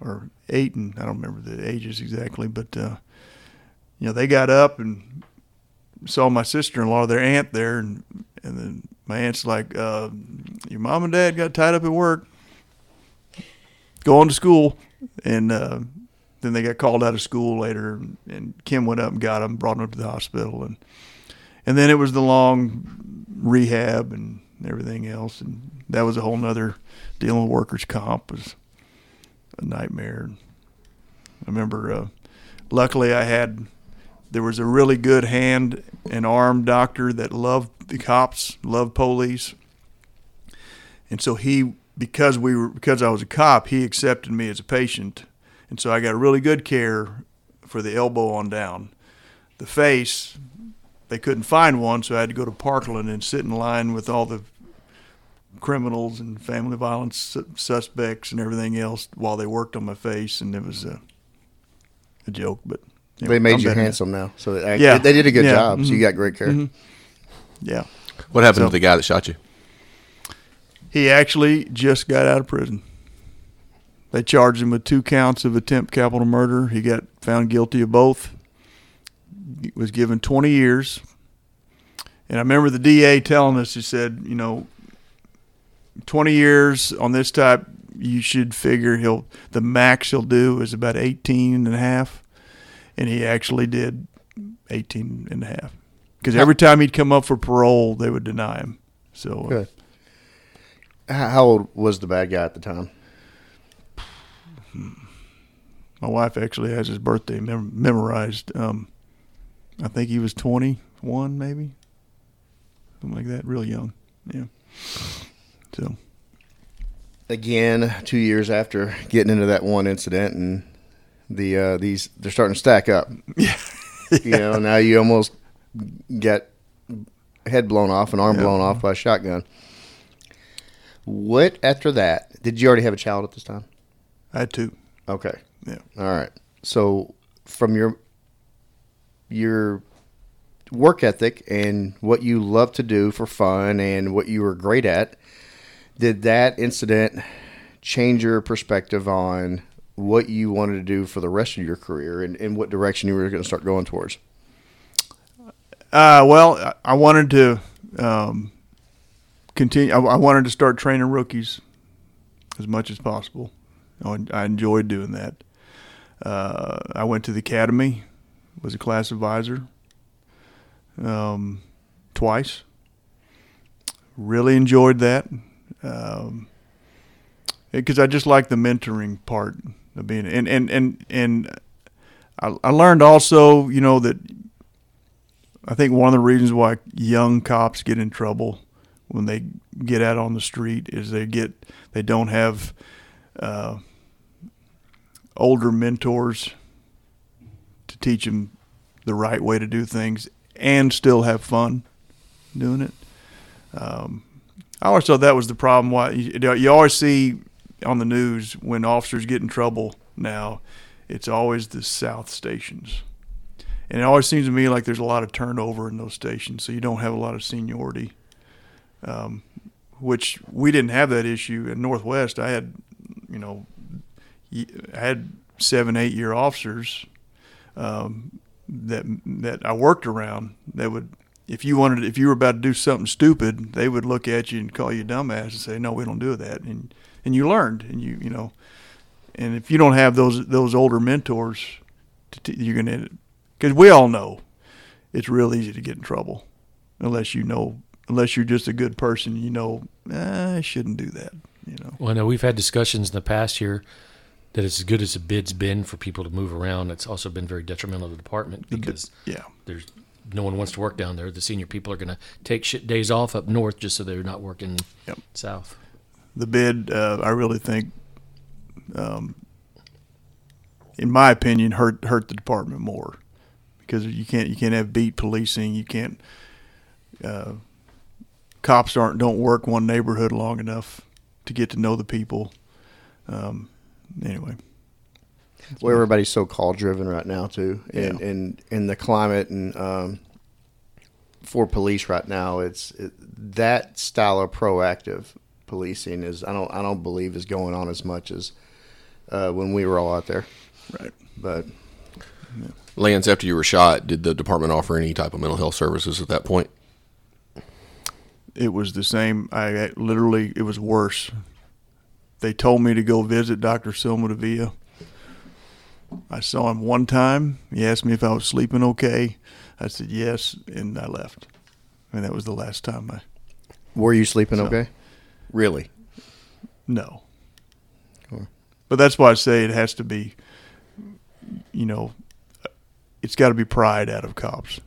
or eight, and I don't remember the ages exactly, but uh, you know they got up and saw my sister-in-law, their aunt there, and and then my aunt's like, uh, "Your mom and dad got tied up at work, going to school," and uh, then they got called out of school later, and Kim went up and got them, brought them up to the hospital, and and then it was the long rehab and everything else, and that was a whole nother dealing with workers' comp was a nightmare. I remember, uh, luckily, I had there was a really good hand and arm doctor that loved the cops, loved police, and so he because we were because I was a cop, he accepted me as a patient, and so I got really good care for the elbow on down. The face, they couldn't find one, so I had to go to Parkland and sit in line with all the criminals and family violence suspects and everything else while they worked on my face, and it was a, a joke. But you know, They made I'm you handsome now, so they, Yeah. they did a good Yeah. job. So you Mhm. got great care. Yeah, What happened So- to the guy that shot you? he actually just got out of prison. They charged him with two counts of attempt capital murder. He got found guilty of both. He was given 20 years. And I remember the DA telling us, he said, you know, 20 years on this type, you should figure he'll, the max he'll do is about 18 and a half. And he actually did 18 and a half. Because every time he'd come up for parole, they would deny him. So, uh. How how old was the bad guy at the time? My wife actually has his birthday mem- memorized. Um, I think he was 21, maybe something like that. Real young, yeah. So Again, two years after getting into that one incident, and the uh, these they're starting to stack up. yeah, You know, now you almost get head blown off and arm Yeah. blown off by a shotgun. What after that? Did you already have a child at this time? I had two. Okay. Yeah. All right. So from your your work ethic and what you love to do for fun and what you were great at, did that incident change your perspective on what you wanted to do for the rest of your career and, and what direction you were going to start going towards? Uh, well, I- wanted to um, continue. I, I wanted to start training rookies as much as possible. I, I enjoyed doing that. Uh, I went to the academy, was a class advisor um, twice. Really enjoyed that because I just like the mentoring part of being and and and and I, I learned also, you know, that I think one of the reasons why young cops get in trouble when they get out on the street is they get they don't have uh, older mentors to teach them the right way to do things and still have fun doing it. Um, I always thought that was the problem. Why you, you always see on the news when officers get in trouble now, it's always the South stations. And it always seems to me like there's a lot of turnover in those stations, so you don't have a lot of seniority. Um, which we didn't have that issue in Northwest. I had, you know, I had seven, eight year officers um, that that I worked around. That would, if you wanted, if you were about to do something stupid, they would look at you and call you a dumbass and say, "No, we don't do that." And and you learned, and you you know, and if you don't have those those older mentors, to t- you're gonna because we all know it's real easy to get in trouble unless you know unless you're just a good person you know eh, i shouldn't do that you know. Well, I know we've had discussions in the past here that it's as good as the bid's been for people to move around, it's also been very detrimental to the department The because yeah. there's no one wants to work down there. The senior people are going to take shit days off up north just so they're not working Yep. south. the bid uh, i really think um, in my opinion hurt hurt the department more because you can't you can't have beat policing you can't uh, cops aren't don't work one neighborhood long enough to get to know the people um, anyway Well, everybody's so call driven right now too, and Yeah. and in the climate and um, for police right now, it's it, that style of proactive policing is I don't I don't believe is going on as much as uh, when we were all out there. right But Lance, after you were shot, did the department offer any type of mental health services at that point? It was the same. I literally, it was worse. They told me to go visit Dr. Silma Davia. I saw him one time. He asked me if I was sleeping okay. I said yes, and I left. And that was the last time I. Were you sleeping okay? Really? No. But that's why I say it has to be, you know, it's got to be pride out of cops.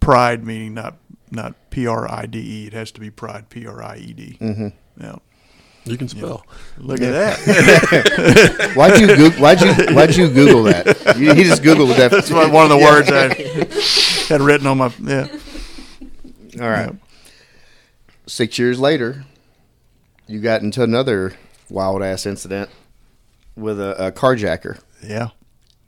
Pride meaning not not P R I D E. It has to be pride P R I E D. Mm-hmm. Yeah. You can spell. Look at that. Why'd you Goog- why'd you why'd you Google that? You, he just Googled that. That's one of the words I had written on my yeah. All right. Six years later, you got into another wild ass incident with a, a carjacker. Yeah.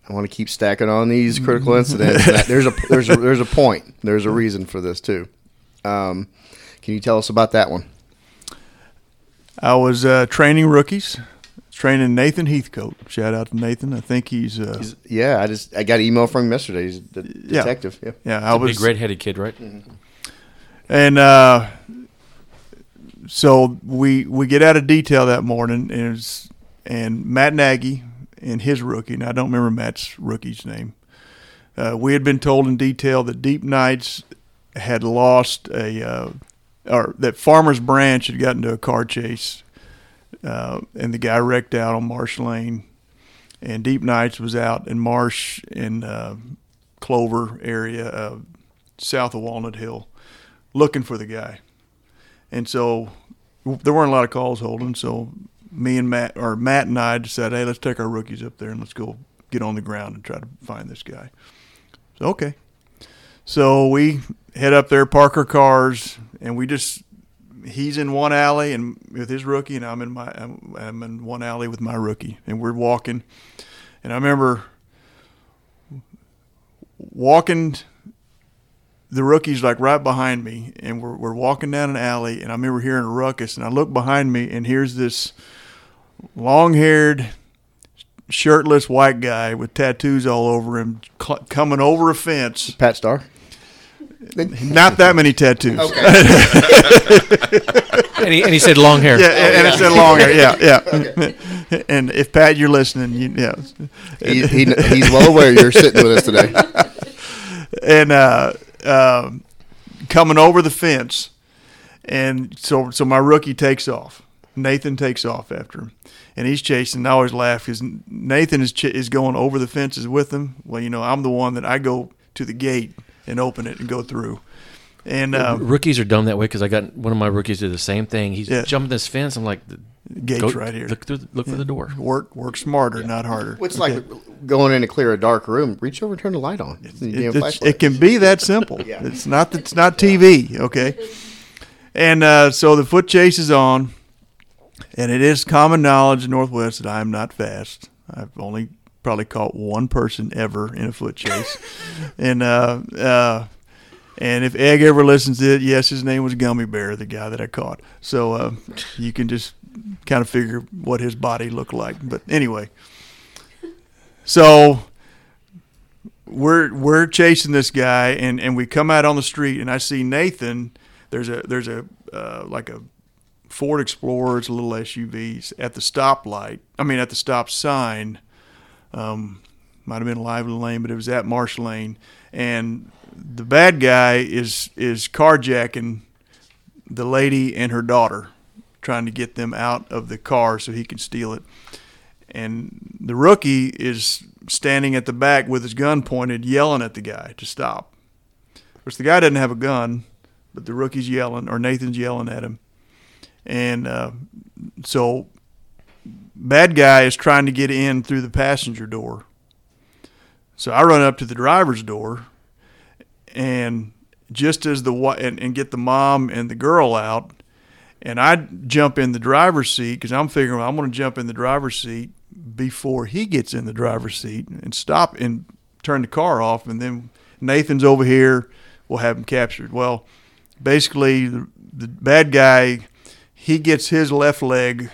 I want to keep stacking on these critical incidents. there's a there's a there's a point. There's a reason for this too. Um, can you tell us about that one? I was uh, training rookies, training Nathan Heathcote. Shout out to Nathan. I think he's, uh, Yeah, I just I got an email from him yesterday. He's a de- Yeah. detective. Yeah. yeah. I was Big red-headed kid, right? And uh, so we we get out of detail that morning, and it's, and Matt Nagy and his rookie, and I don't remember Matt's rookie's name. Uh, we had been told in detail that Deep Nights had lost a, uh, or that Farmers Branch had gotten into a car chase, uh, and the guy wrecked out on Marsh Lane, and Deep Nights was out in Marsh in uh, Clover area, uh, south of Walnut Hill looking for the guy. And so there weren't a lot of calls holding. So me and Matt, or Matt and I decided, hey, let's take our rookies up there and let's go get on the ground and try to find this guy. So, okay. So we head up there, park our cars, and we just, he's in one alley and with his rookie, and I'm in my, I'm, I'm in one alley with my rookie, and we're walking. And I remember walking the rookie's like right behind me, and we're we're walking down an alley, and I remember hearing a ruckus, and I look behind me, and here's this long-haired, shirtless white guy with tattoos all over him cl- coming over a fence. Pat Star. Not that many tattoos. and, he, and he said long hair. Yeah, and, and it said long hair. Yeah, yeah. And if Pat, you're listening, you yeah. He, he, he's well aware you're sitting with us today. and uh, um coming over the fence, and so so my rookie takes off. Nathan takes off after him, and he's chasing. And I always laugh because Nathan is ch- is going over the fences with him. Well, you know, I'm the one that I go to the gate and open it and go through. And uh, Rookies are dumb that way because I got one of my rookies did the same thing. He's Yeah. jumping this fence. I'm like, gates go, right here. Look, through, the- look for the door. Work work smarter, not harder. It's like going in to clear a dark room. Reach over and turn the light on. You It, damn it's- it can be that simple. Yeah. It's not. It's not TV. Okay. And uh, so the foot chase is on, and it is common knowledge in Northwest that I am not fast. I've only probably caught one person ever in a foot chase, and uh, uh, and if Egg ever listens to it, yes, his name was Gummy Bear, the guy that I caught. So uh, you can just kind of figure what his body looked like. But anyway, so we're we're chasing this guy and, and we come out on the street and I see Nathan. There's a there's a uh, like a Ford Explorer, it's a little SUV at the stoplight. I mean at the stop sign. Um, might have been Lively Lane, but it was at Marsh Lane. And the bad guy is is carjacking the lady and her daughter, trying to get them out of the car so he can steal it. And the rookie is standing at the back with his gun pointed, yelling at the guy to stop. Of course, the guy doesn't have a gun, but the rookie's yelling, or Nathan's yelling at him. And uh, so, bad guy is trying to get in through the passenger door. So I run up to the driver's door, and just as the and, and get the mom and the girl out, and I jump in the driver's seat because I'm figuring I'm going to jump in the driver's seat before he gets in the driver's seat and stop and turn the car off, and then Nathan's over here. We'll have him captured. Well, basically, the, the bad guy he gets his left leg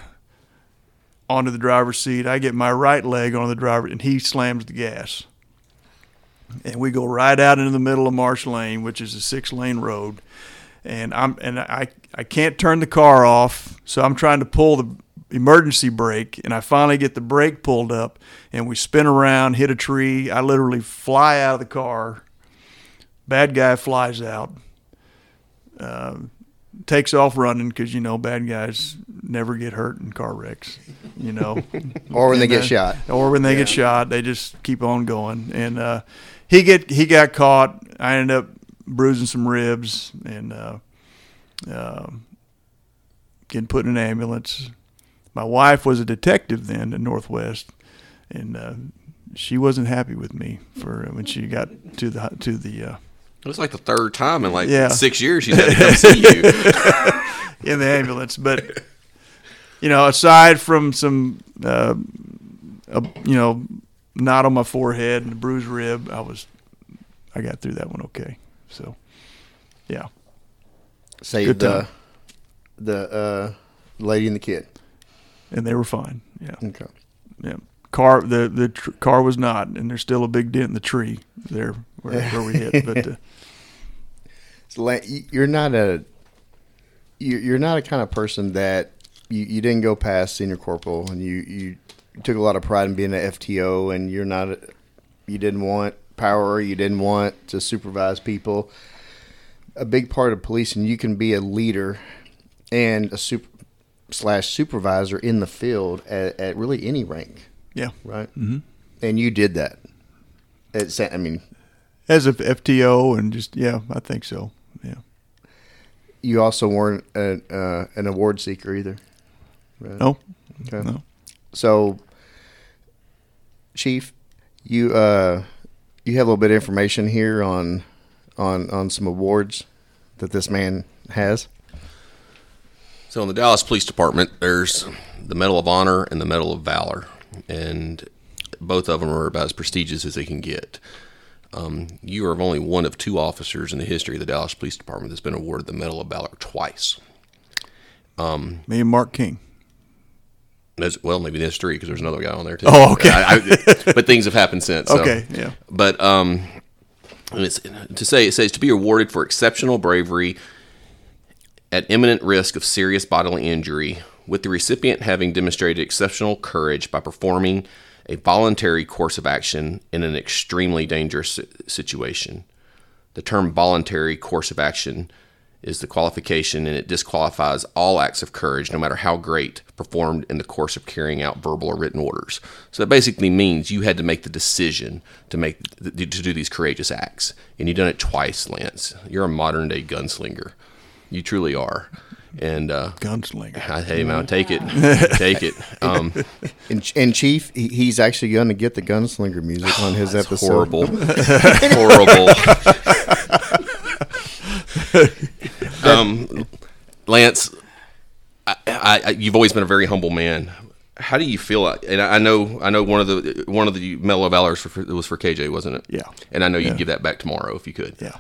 onto the driver's seat. I get my right leg on the driver, and he slams the gas. and we go right out into the middle of Marsh Lane, which is a six lane road. And I'm and I I can't turn the car off, so I'm trying to pull the emergency brake, and I finally get the brake pulled up, and we spin around, hit a tree. I literally fly out of the car. Bad guy flies out, uh, takes off running because you know bad guys never get hurt in car wrecks, you know, Or when they get uh, shot. or when they get shot, they just keep on going. And uh, he get he got caught. I ended up bruising some ribs and uh, uh, getting put in an ambulance. My wife was a detective then in Northwest, and uh, she wasn't happy with me for when she got to the to the uh, It was like the third time in like Yeah. six years she's had to come see you. in the ambulance. But you know, aside from some, uh, uh, you know, knot on my forehead and a bruised rib, I was, I got through that one okay. So, yeah, Saved Good the the uh, lady and the kid. and they were fine. Yeah, Okay. yeah. Car, the the tr- car was not, and there's still a big dent in the tree there where, where we hit. But uh, So, you're not a you- you're not a kind of person that you, you didn't go past senior corporal and you, you took a lot of pride in being an FTO and you're not you didn't want power you didn't want to supervise people a big part of policing you can be a leader and a super slash supervisor in the field at, at really any rank yeah, right mm-hmm. and you did that I mean as a FTO and just yeah, I think so. Yeah, you also weren't a, uh, an award seeker either right? no, Okay. no. So, Chief, you uh, you have a little bit of information here on on on some awards that this man has. So in the Dallas Police Department, there's the Medal of Honor and the Medal of Valor, and both of them are about as prestigious as they can get. Um, you are only one of two officers in the history of the Dallas Police Department that's been awarded the Medal of Valor twice. Me and Mark King. Well, maybe there's three because there's another guy on there too. Oh, okay. I, I, but things have happened since. so- Okay, yeah. But um, it's, to say it says to be awarded for exceptional bravery at imminent risk of serious bodily injury, with the recipient having demonstrated exceptional courage by performing a voluntary course of action in an extremely dangerous situation. The term voluntary course of action is the qualification and it disqualifies all acts of courage, no matter how great, performed in the course of carrying out verbal or written orders. So that basically means you had to make the decision to make to do these courageous acts, and you've done it twice, Lance. You're a modern day gunslinger. You truly are. And uh, Gunslinger. I, hey man, take it, take it. Um, And, and Chief, he, he's actually going to get the gunslinger music on his That's episode. horrible, horrible. um, Lance, I, I, I, you've always been a very humble man. How do you feel? And I I know, I know one of the one of the Medal of Valor was for, was for KJ, wasn't it? Yeah. And I know you'd Yeah. give that back tomorrow if you could. Yeah.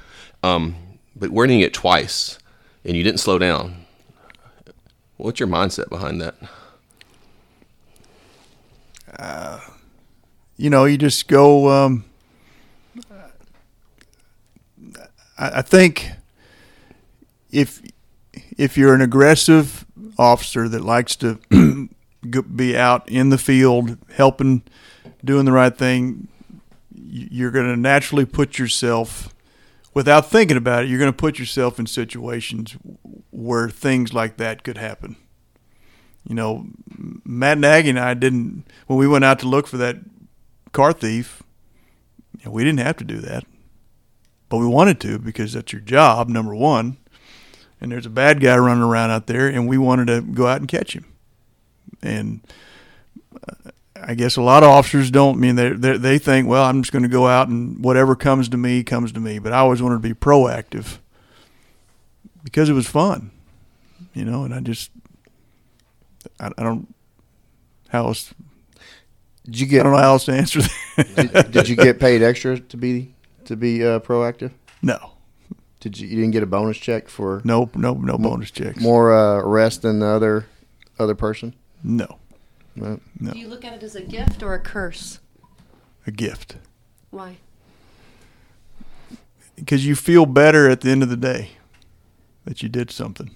Um, but winning it twice, and you didn't slow down. What's your mindset behind that? you know, you just go. Um, I, I think if if you're an aggressive officer that likes to be out in the field helping, doing the right thing, you're going to naturally put yourself, without thinking about it, you're going to put yourself in situations where things like that could happen. You know, Matt Nagy and I didn't when we went out to look for that car thief. You know, we didn't have to do that, but we wanted to because that's your job, number one. And there's a bad guy running around out there, and we wanted to go out and catch him. And uh, I guess a lot of officers don't I mean they they they think, well, I'm just going to go out and whatever comes to me comes to me. But I always wanted to be proactive because it was fun, you know. And I just I, I don't how else Did you get I don't know how else to answer that. did, did you get paid extra to be to be uh, proactive? no, Did you you didn't get a bonus check for no, no, no bonus checks. more uh, arrest than the other other person? No, Right. No. Do you look at it as a gift or a curse? a gift. Why? because you feel better at the end of the day that you did something.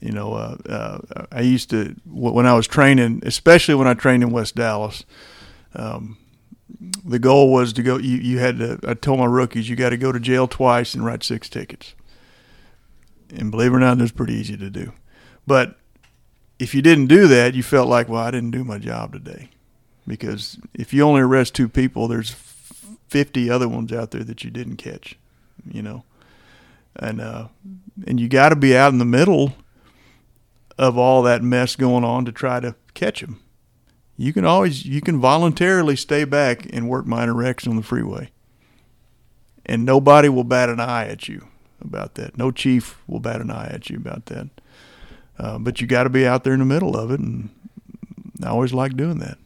You know, uh, uh, I used to when I was training, especially when I trained in West Dallas. Um, the goal was to go. You, you had to. I told my rookies, you got to go to jail twice and write six tickets. And believe it or not, that's pretty easy to do. But if you didn't do that, you felt like, well, I didn't do my job today. Because if you only arrest two people, there's 50 other ones out there that you didn't catch, you know. And uh, and you got to be out in the middle of all that mess going on to try to catch them. You can always you can voluntarily stay back and work minor wrecks on the freeway. And nobody will bat an eye at you about that. No chief will bat an eye at you about that. Uh, but you got to be out there in the middle of it, and I always like doing that.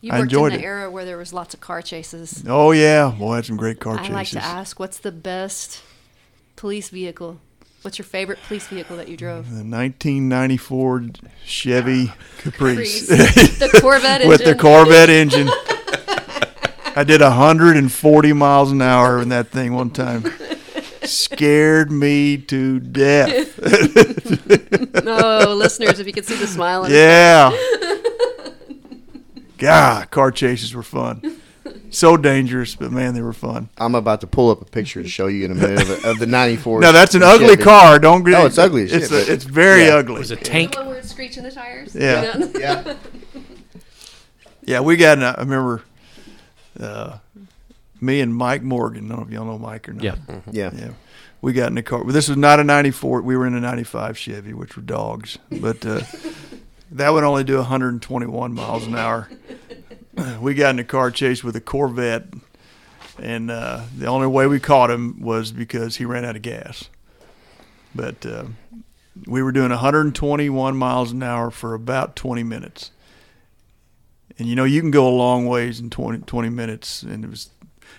You I enjoyed in the it. era where there was lots of car chases. Oh yeah, boy, I had some great car chases. I chases. like to ask, what's the best police vehicle? What's your favorite police vehicle that you drove? The 1994 Chevy Caprice, the Corvette with the. Corvette engine. I did 140 miles an hour in that thing one time. Scared me to death. no, listeners, if you could see the smile on Yeah. God, car chases were fun. So dangerous, but man, they were fun. I'm about to pull up a picture to show you in a minute of, of the '94. Now that's an ugly Chevy. car. Don't get No, it's ugly as It's shit, a- it's very yeah. ugly. It was a The tank. one where it's screeching the tires. Yeah. You? Yeah. Yeah, we got. In a, I remember, uh, me and Mike Morgan. I don't know if y'all know Mike or not. Yeah. Yeah. Yeah. We got in the car. This was not a 94. We were in a 95 Chevy, which were dogs. But uh, that would only do 121 miles an hour. We got in a car chase with a Corvette. And uh, the only way we caught him was because he ran out of gas. But uh, we were doing 121 miles an hour for about 20 minutes. And you know, you can go a long ways in 20, 20 minutes. And it was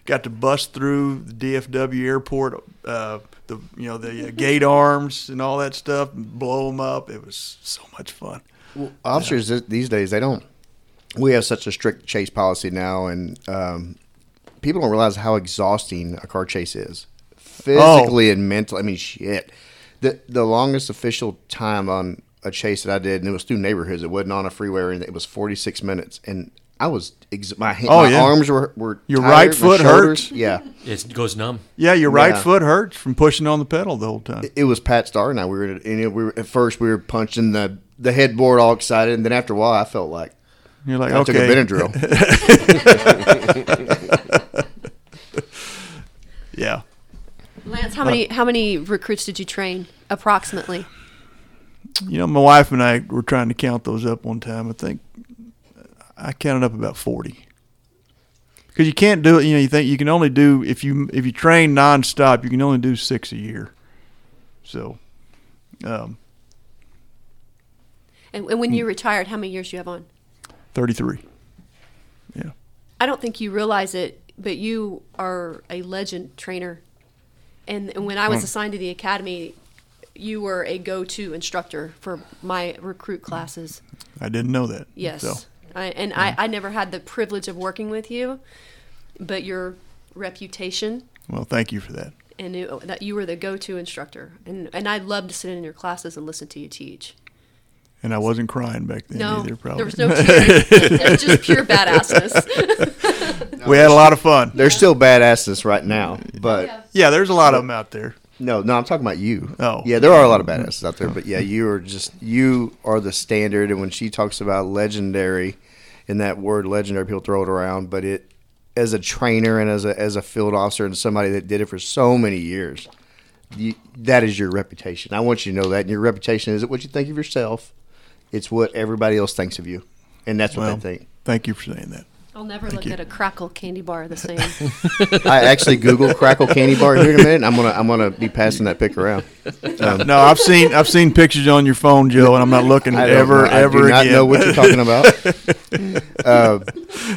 got to bust through the DFW airport, uh, the you know the uh, gate arms and all that stuff, and blow them up. It was so much fun. Officers th- these days they don't. We have such a strict chase policy now, and um, people don't realize how exhausting a car chase is, physically and mentally. I mean, shit. The the longest official time on a chase that I did, and it was through neighborhoods. It wasn't on a freeway, and it was forty six minutes, and I was ex- my hand, Oh, my yeah. arms were were Your tired, right foot shoulders- hurts. Yeah, It goes numb. Yeah, your right Yeah. foot hurts from pushing on the pedal the whole time. it was Pat Starr and I. We were, and it, we were at first we were punching the the headboard all excited, and then after a while, I felt like You're like, I took a okay, Benadryl. yeah. Lance, how many how many recruits did you train approximately? You know, my wife and I were trying to count those up one time. I think I counted up about forty. Because you can't do it. You know, you think you can only do if you if you train nonstop, you can only do six a year. So, um, And, and when you retired, how many years do you have on? thirty three. Yeah. I don't think you realize it, but you are a legend trainer. And, and when I was assigned to the academy, you were a go-to instructor for my recruit classes. I didn't know that. Yes. So, I, and I, I never had the privilege of working with you, but your reputation well, thank you for that. and it, that you were the go-to instructor. And, and I'd love to sit in your classes and listen to you teach. And I wasn't crying back then No, either. Probably. there was no tears. it was just pure badassness. we had a lot of fun. They're still badasses right now, but Yeah, there's a lot of them out there. No, no, I'm talking about you. Oh. yeah, there are a lot of badasses out there, but yeah, you are just you are the standard. And when she talks about legendary, and that word legendary, people throw it around, but it as a trainer and as a as a field officer and somebody that did it for so many years, you, that is your reputation. I want you to know that. And your reputation isn't what you think of yourself; it's what everybody else thinks of you, and that's what Well, they think. thank you for saying that. I'll never look you. at a Krackel candy bar the same. I actually Googled Krackel candy bar here in a minute. And I'm gonna I'm gonna be passing that pic around. Um, No, I've seen I've seen pictures on your phone, Joe, and I'm not looking I don't ever. I ever do not again. know what you're talking about. uh,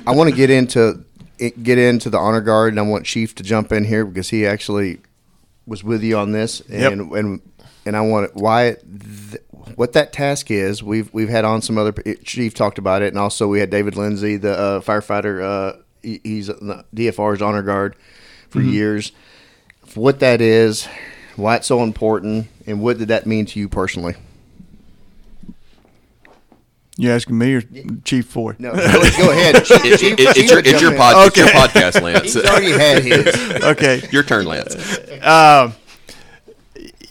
I want to get into get into the honor guard, and I want Chief to jump in here because he actually was with you on this, Yep. and and and I want why th- what that task is. We've we've had on some other Chief talked about it, and also we had David Lindsay, the uh, firefighter. Uh, he- he's the DFR's honor guard for years. What that is, why it's so important, and what did that mean to you personally? You asking me or Chief Foy? No, go, go ahead. It- it- it- it's your, it's your, pod, it's your podcast, Lance. He's already had his. Okay. your turn, Lance.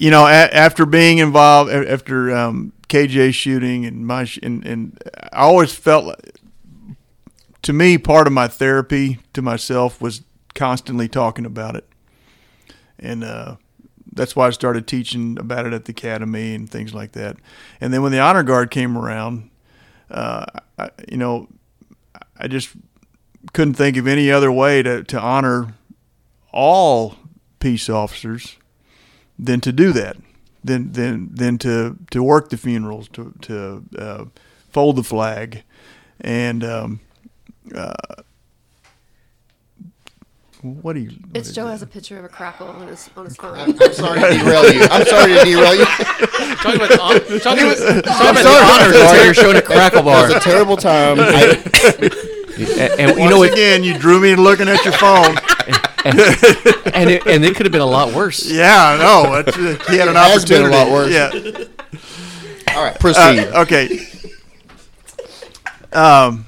You know, a- after being involved, after um, KJ shooting and my, sh- and, and I always felt, like- to me, part of my therapy to myself was constantly talking about it, and uh, that's why I started teaching about it at the academy and things like that. And then when the honor guard came around, uh, I, you know, I just couldn't think of any other way to, to honor all peace officers than to do that, than than than to to work the funerals, to to uh, fold the flag, and um, uh, what do you? what It's Joe it? has a picture of a Krackel on his on his phone. I'm sorry to derail you. I'm sorry to derail you. Talking about the, hon- talking about, talking about sorry. the honor guard, you're showing a Krackel bar. It was a terrible time. I, and, and you Once know what? again, you drew me looking at your phone. And it, and it could have been a lot worse. yeah, I know. It's, uh, he had an It has been a lot worse. Yeah. all right, proceed. Uh, okay. Um,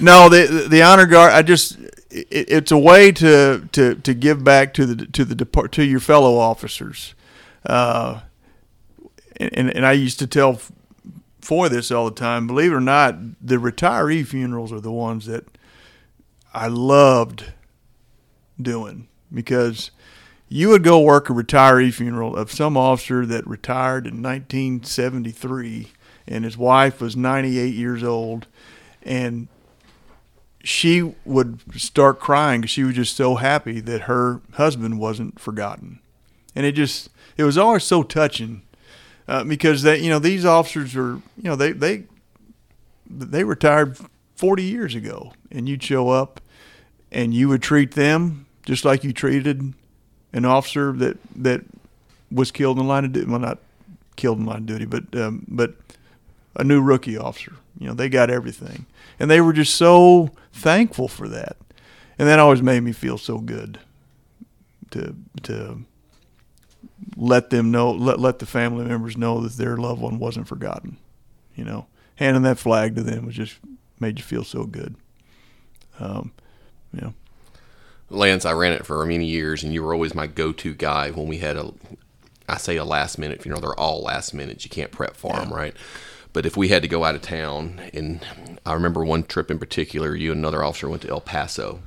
no, the the honor guard. I just it, it's a way to, to, to give back to the to the depart to your fellow officers. Uh, and and I used to tell for this all the time. Believe it or not, the retiree funerals are the ones that I loved doing. Because you would go work a retiree funeral of some officer that retired in 1973 and his wife was 98 years old and she would start crying because she was just so happy that her husband wasn't forgotten. And it just it was always so touching uh, because they you know these officers are you know they they they retired 40 years ago and you'd show up and you would treat them just like you treated an officer that that was killed in the line of duty. Well, not killed in line of duty, but um, but a new rookie officer. You know, they got everything, and they were just so thankful for that, and that always made me feel so good to to let them know, let let the family members know that their loved one wasn't forgotten. You know, handing that flag to them was just made you feel so good. Um, you know. Lance, I ran it for many years, and you were always my go-to guy when we had a, I say a last minute funeral. They're all last minute. You can't prep for them, right? But if we had to go out of town, and I remember one trip in particular, you and another officer went to El Paso,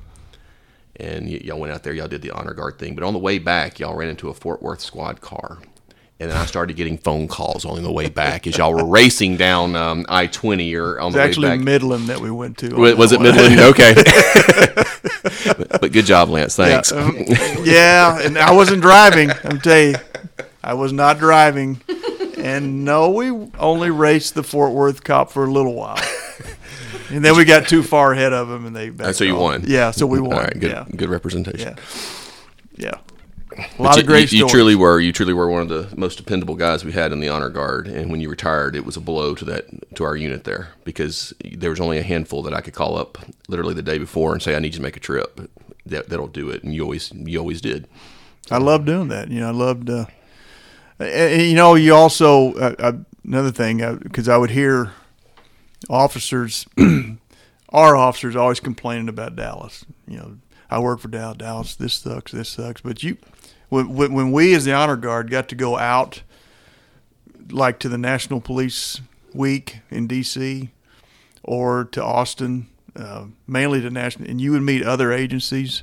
and y- y'all went out there, y'all did the honor guard thing. But on the way back, y'all ran into a Fort Worth squad car. And then I started getting phone calls on the way back as y'all were racing down um, I twenty or on It's the way actually back. Midland that we went to. Was, was it. Midland? Okay. but, but good job, Lance. Thanks. Yeah, um, yeah, and I wasn't driving. I'm tell you, I was not driving. And no, we only raced the Fort Worth cop for a little while, and then we got too far ahead of them, and they. Uh, so you backed won. Yeah, so we won. All right, good, Yeah, good representation. yeah, yeah. A lot you, of great you, you truly were. You truly were one of the most dependable guys we had in the honor guard. And when you retired, it was a blow to that to our unit there because there was only a handful that I could call up literally the day before and say, "I need you to make a trip." That that'll do it, and you always you always did. I love doing that. You know, I loved. Uh, and, you know, you also uh, uh, another thing because I would hear officers, our officers, always complaining about Dallas. You know, I work for Dallas. Dallas, this sucks. This sucks. But you, when when we as the honor guard got to go out, like to the National Police Week in D.C. or to Austin, uh, mainly to national, and you would meet other agencies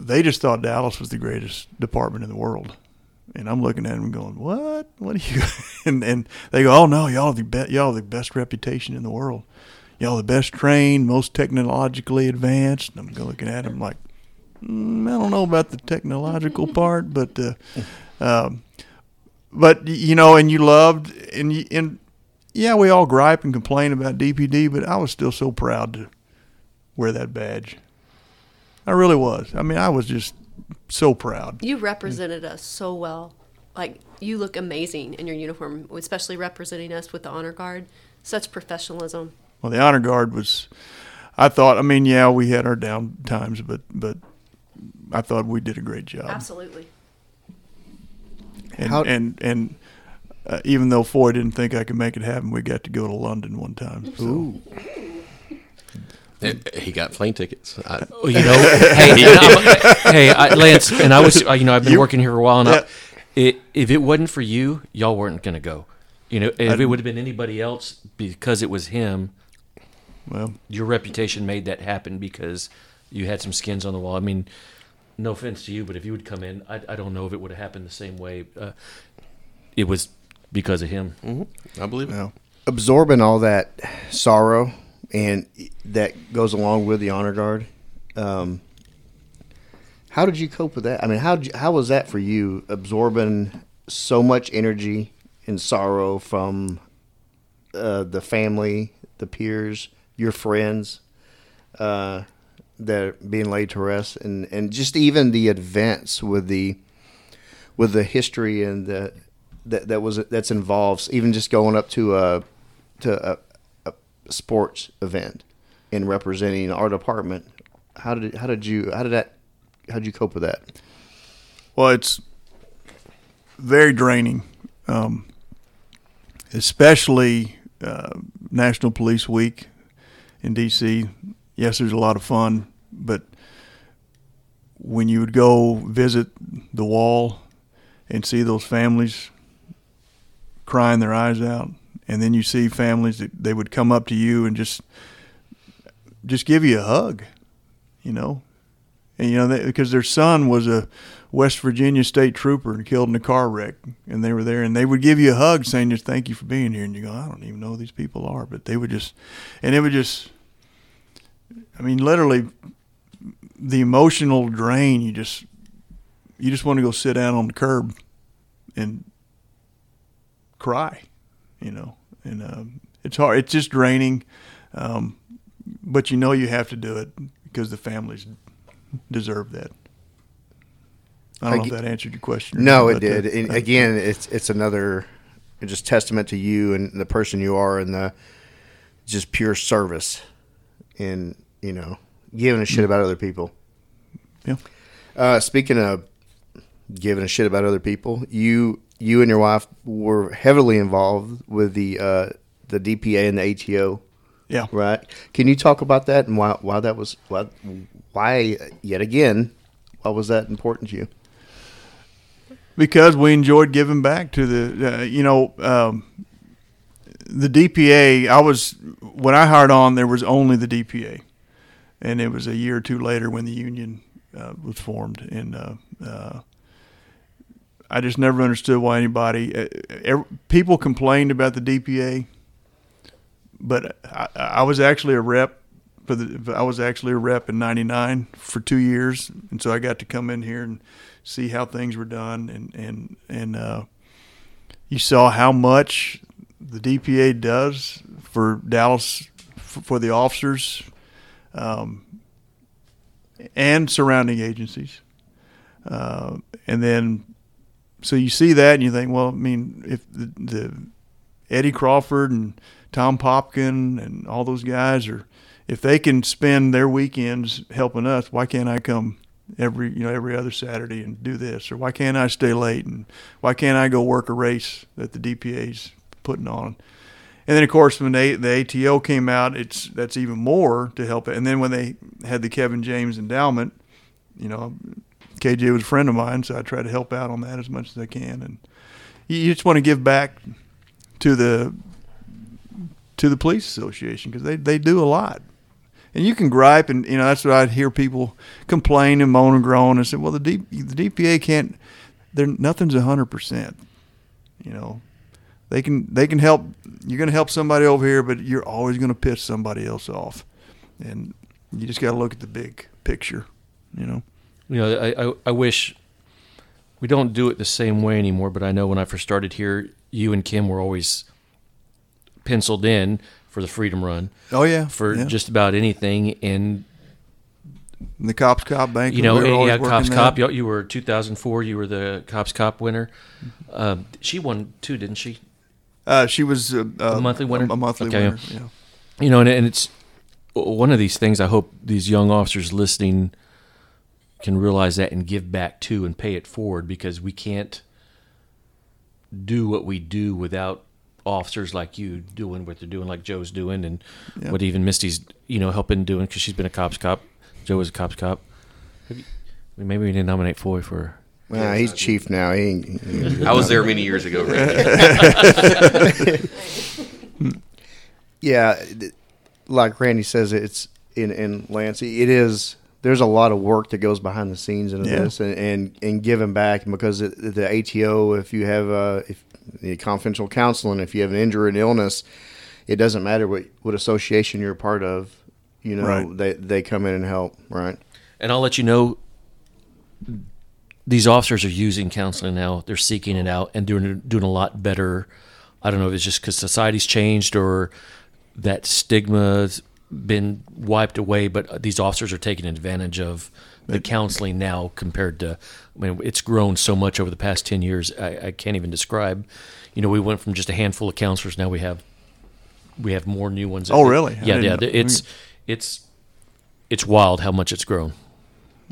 they just thought Dallas was the greatest department in the world. And I'm looking at them going, "What? What are you?" and and they go, "Oh no, y'all the best. Y'all the best reputation in the world. Y'all the best trained, most technologically advanced." And I'm looking at them like, mm, "I don't know about the technological part, but, uh, um, but you know, and you loved and you, and yeah, we all gripe and complain about DPD, but I was still so proud to wear that badge. I really was. I mean, I was just so proud. You represented us so well. Like you look amazing in your uniform, especially representing us with the honor guard. Such professionalism. Well, the honor guard was. I thought. I mean, yeah, we had our down times, but but I thought we did a great job. Absolutely. And How- and and uh, even though Foy didn't think I could make it happen, we got to go to London one time. So. Eh, He got plane tickets. I, Well, you know, hey, and I'm- hey, I, Lance, and I was, uh, you know, I've been working here for a while, and I, it, if it wasn't for you, y'all weren't going to go. You know, if it would have been anybody else, because it was him, Well, your reputation made that happen because you had some skins on the wall. I mean, no offense to you, but if you would come in, I, I don't know if it would have happened the same way. Uh, it was because of him. I believe it. well, absorbing all that sorrow and that goes along with the honor guard. Um, how did you cope with that? I mean, how how was that for you? Absorbing so much energy and sorrow from uh, the family, the peers, your friends uh, that being laid to rest, and and just even the events with the with the history and the that that was that's involved. Even just going up to a to a, a sports event and representing our department. How did how did you how did that how did you cope with that? well, it's very draining, um, especially uh, National Police Week in D.C. Yes, there's a lot of fun, but when you would go visit the wall and see those families crying their eyes out, and then you see families that they would come up to you and just just give you a hug, you know, and you know they, because their son was a West Virginia state trooper and killed in a car wreck, and they were there, and they would give you a hug, saying just thank you for being here, and you go, I don't even know who these people are, but they would just, and it would just, I mean, literally, the emotional drain. You just, you just want to go sit down on the curb, and cry, you know, and um, it's hard. It's just draining, um, but you know you have to do it because the families deserve that. I don't I know if that answered your question. No, not, it did. uh, And again, it's it's another just testament to you and the person you are and the just pure service and you know giving a shit about other people. Yeah. Uh, speaking of giving a shit about other people, you you and your wife were heavily involved with the uh, the DPA and the ATO, yeah. right? Can you talk about that and why why that was why why yet again why was that important to you? because we enjoyed giving back to the uh, you know um, the DPA. I was when I hired on, there was only the DPA, and it was a year or two later when the union uh, was formed, and uh, uh, I just never understood why anybody. Uh, ev people complained about the DPA, but I, I was actually a rep. For the, I was actually a rep in '99 for two years, and so I got to come in here and see how things were done, and and and uh, you saw how much the DPA does for Dallas for the officers um, and surrounding agencies, uh, and then so you see that and you think, well, I mean, if the, the Eddie Crawford and Tom Popkin and all those guys are, if they can spend their weekends helping us, why can't I come every you know every other Saturday and do this, or why can't I stay late? And why can't I go work a race that the DPA's putting on? And then of course when they, the ATO came out, it's that's even more to help it. And then when they had the Kevin James endowment, you know, KJ was a friend of mine, so I try to help out on that as much as I can. And you, just want to give back to the to the police association because they, they do a lot. And you can gripe, and you know that's what I'd hear people complain and moan and groan and say, "Well, the D, the DPA can't. There, nothing's hundred percent. You know, they can they can help. You're going to help somebody over here, but you're always going to piss somebody else off, and you just got to look at the big picture. You know." You know, I, I, I wish we don't do it the same way anymore, but I know when I first started here, you and Kim were always penciled in for the Freedom Run Oh yeah, for yeah. just about anything. And, And the cops cop bank. you know, we and yeah, Cops. Cop, you, you were 2004, you were the Cops Cop winner. Um, she won too, didn't she? Uh, she was uh, A monthly winner? A, monthly Okay, winner. Yeah. you know, and, and it's one of these things. I hope these young officers listening can realize that and give back to and pay it forward because we can't do what we do without officers like you doing what they're doing, like Joe's doing, and what even Misty's you know helping doing because she's been a cops cop. Joe was a cops cop. Maybe we didn't nominate Foy for. Nah, he's chief now. He, ain't- he I was there many years ago, Randy. yeah, like Randy says, it's in in Lance. It is. There's a lot of work that goes behind the scenes into Yeah. this, and, and and giving back because it, the ATO, if you have uh, if the confidential counseling, if you have an injury and illness, it doesn't matter what what association you're a part of. You know, Right. they they come in and help, right? And I'll let you know. These officers are using counseling now. They're seeking it out and doing doing a lot better. I don't know if it's just because society's changed or that stigma's been wiped away, but these officers are taking advantage of the counseling now compared to. I mean, it's grown so much over the past ten years. I, I can't even describe. You know, we went from just a handful of counselors. Now we have we have more new ones. Oh, really? Yeah, yeah. It's it's it's wild how much it's grown.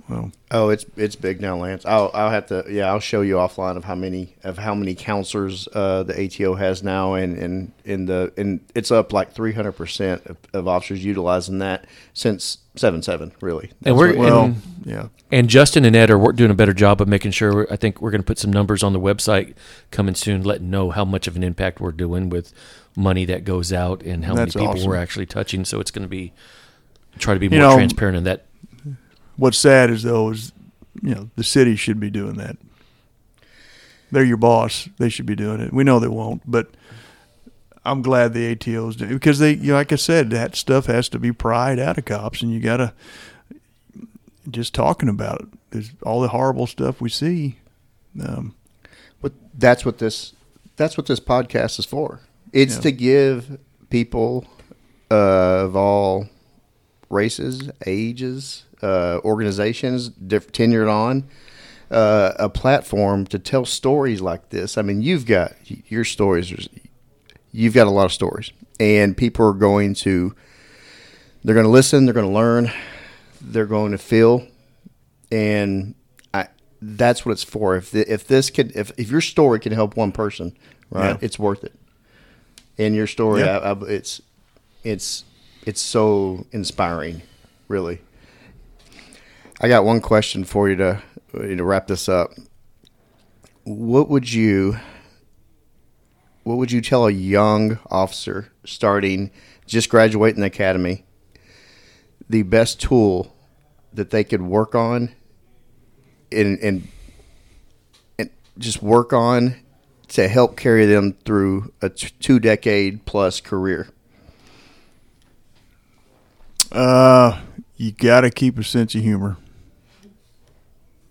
Well, Oh, it's it's big now, Lance. I'll I'll have to yeah I'll show you offline of how many of how many counselors uh, the ATO has now, and and in the and it's up like three hundred percent of officers utilizing that since seven seven really. And we're well, and, yeah. and Justin and Ed are doing a better job of making sure. I think we're going to put some numbers on the website coming soon, letting know how much of an impact we're doing with money that goes out and how That's many people awesome. we're actually touching. So it's going to be try to be You more know, transparent in that. What's sad is though is you know the city should be doing that. They're your boss. They should be doing it. We know they won't, but I'm glad the ATO's doing because they, you know, like I said, that stuff has to be pried out of cops, and you gotta just talking about it. There's all the horrible stuff we see. Um, But that's what this that's what this podcast is for. It's Yeah. to give people uh, of all races, ages, uh, organizations, diff- tenured on, uh, a platform to tell stories like this. I mean, you've got your stories. You've got a lot of stories, and people are going to they're going to listen. They're going to learn. They're going to feel, and I, that's what it's for. If the, if this could if, if your story can help one person, right, Yeah. it's worth it. And your story, Yeah. I, I, it's it's it's so inspiring, really. I got one question for you to to wrap this up. What would you what would you tell a young officer starting just graduating the academy the best tool that they could work on and and and just work on to help carry them through a t- two decade plus career Uh, you got to keep a sense of humor.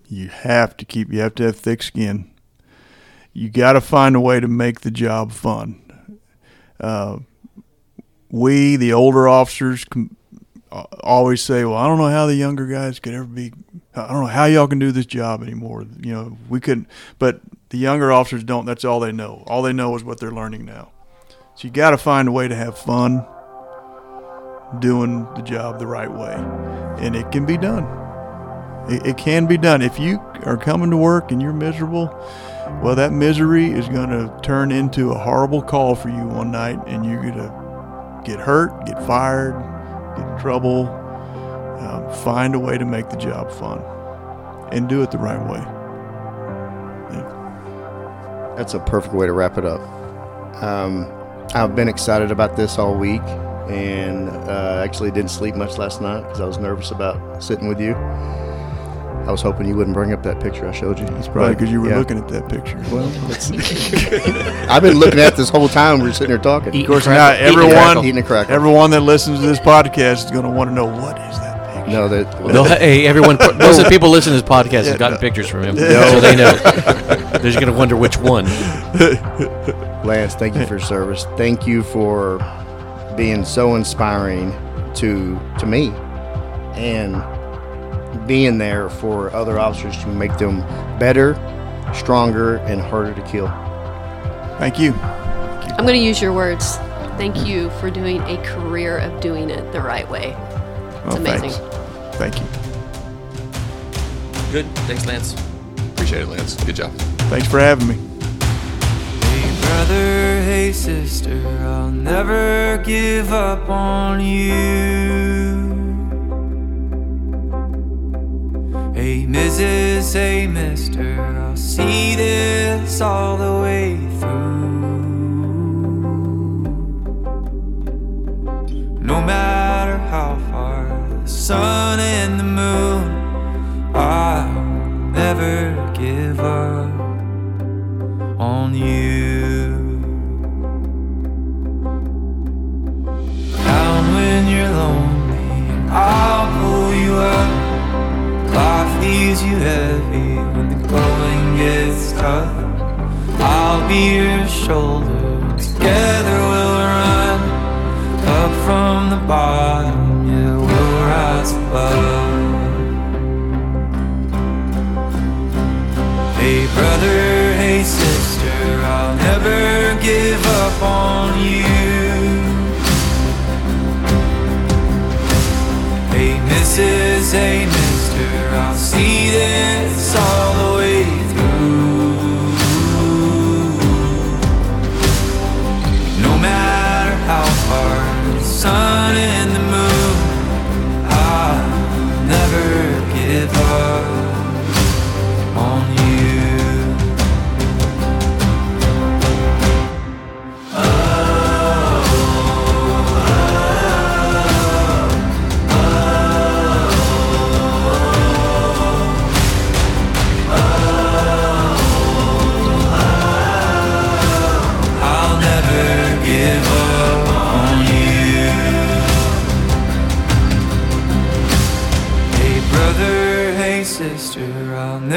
You have to keep. You have to have thick skin. You got to find a way to make the job fun. Uh, we, the older officers, com- uh, always say, "Well, I don't know how the younger guys could ever be. I don't know how y'all can do this job anymore. You know, we couldn't." But the younger officers don't. That's all they know. All they know is what they're learning now. So you got to find a way to have fun doing the job the right way. And it can be done. It, it can be done. If you are coming to work and you're miserable, well, that misery is going to turn into a horrible call for you one night, and you're going to get hurt, get fired, get in trouble. Um, find a way to make the job fun and do it the right way. That's a perfect way to wrap it up. Um, I've been excited about this all week, and uh, actually didn't sleep much last night because I was nervous about sitting with you. I was hoping you wouldn't bring up that picture I showed you. It's probably because you were yeah. looking at that picture. Well, it's, I've been looking at this whole time. We are sitting here talking. Eat- Of course, Krackel. now everyone. Eating a Krackel. everyone that listens to this podcast is going to want to know what is that picture. no, that They'll hey, everyone, most of the people listening to this podcast have gotten pictures from him, so they know. They're just going to wonder which one. Lance, thank you for your service. Thank you for being so inspiring to to me and being there for other officers to make them better, stronger, and harder to kill. Thank you. I'm going to use your words. Thank you for doing a career of doing it the right way. It's Well, amazing. thanks. Thank you. Good. Thanks, Lance. Appreciate it, Lance. Good job. Thanks for having me. Brother, hey sister, I'll never give up on you. Hey Mrs., hey Mister, I'll see this all the way through. No matter how far the sun and the moon, I'll never give up on you. Down when you're lonely, I'll pull you up. Life leaves you heavy when the going gets tough. I'll be your shoulder. Together we'll run up from the bottom. Yeah, we'll rise above. Hey brother, I'll never give up on you. Hey Mrs., hey Mister, I'll see this all the way through. No matter how far the sun and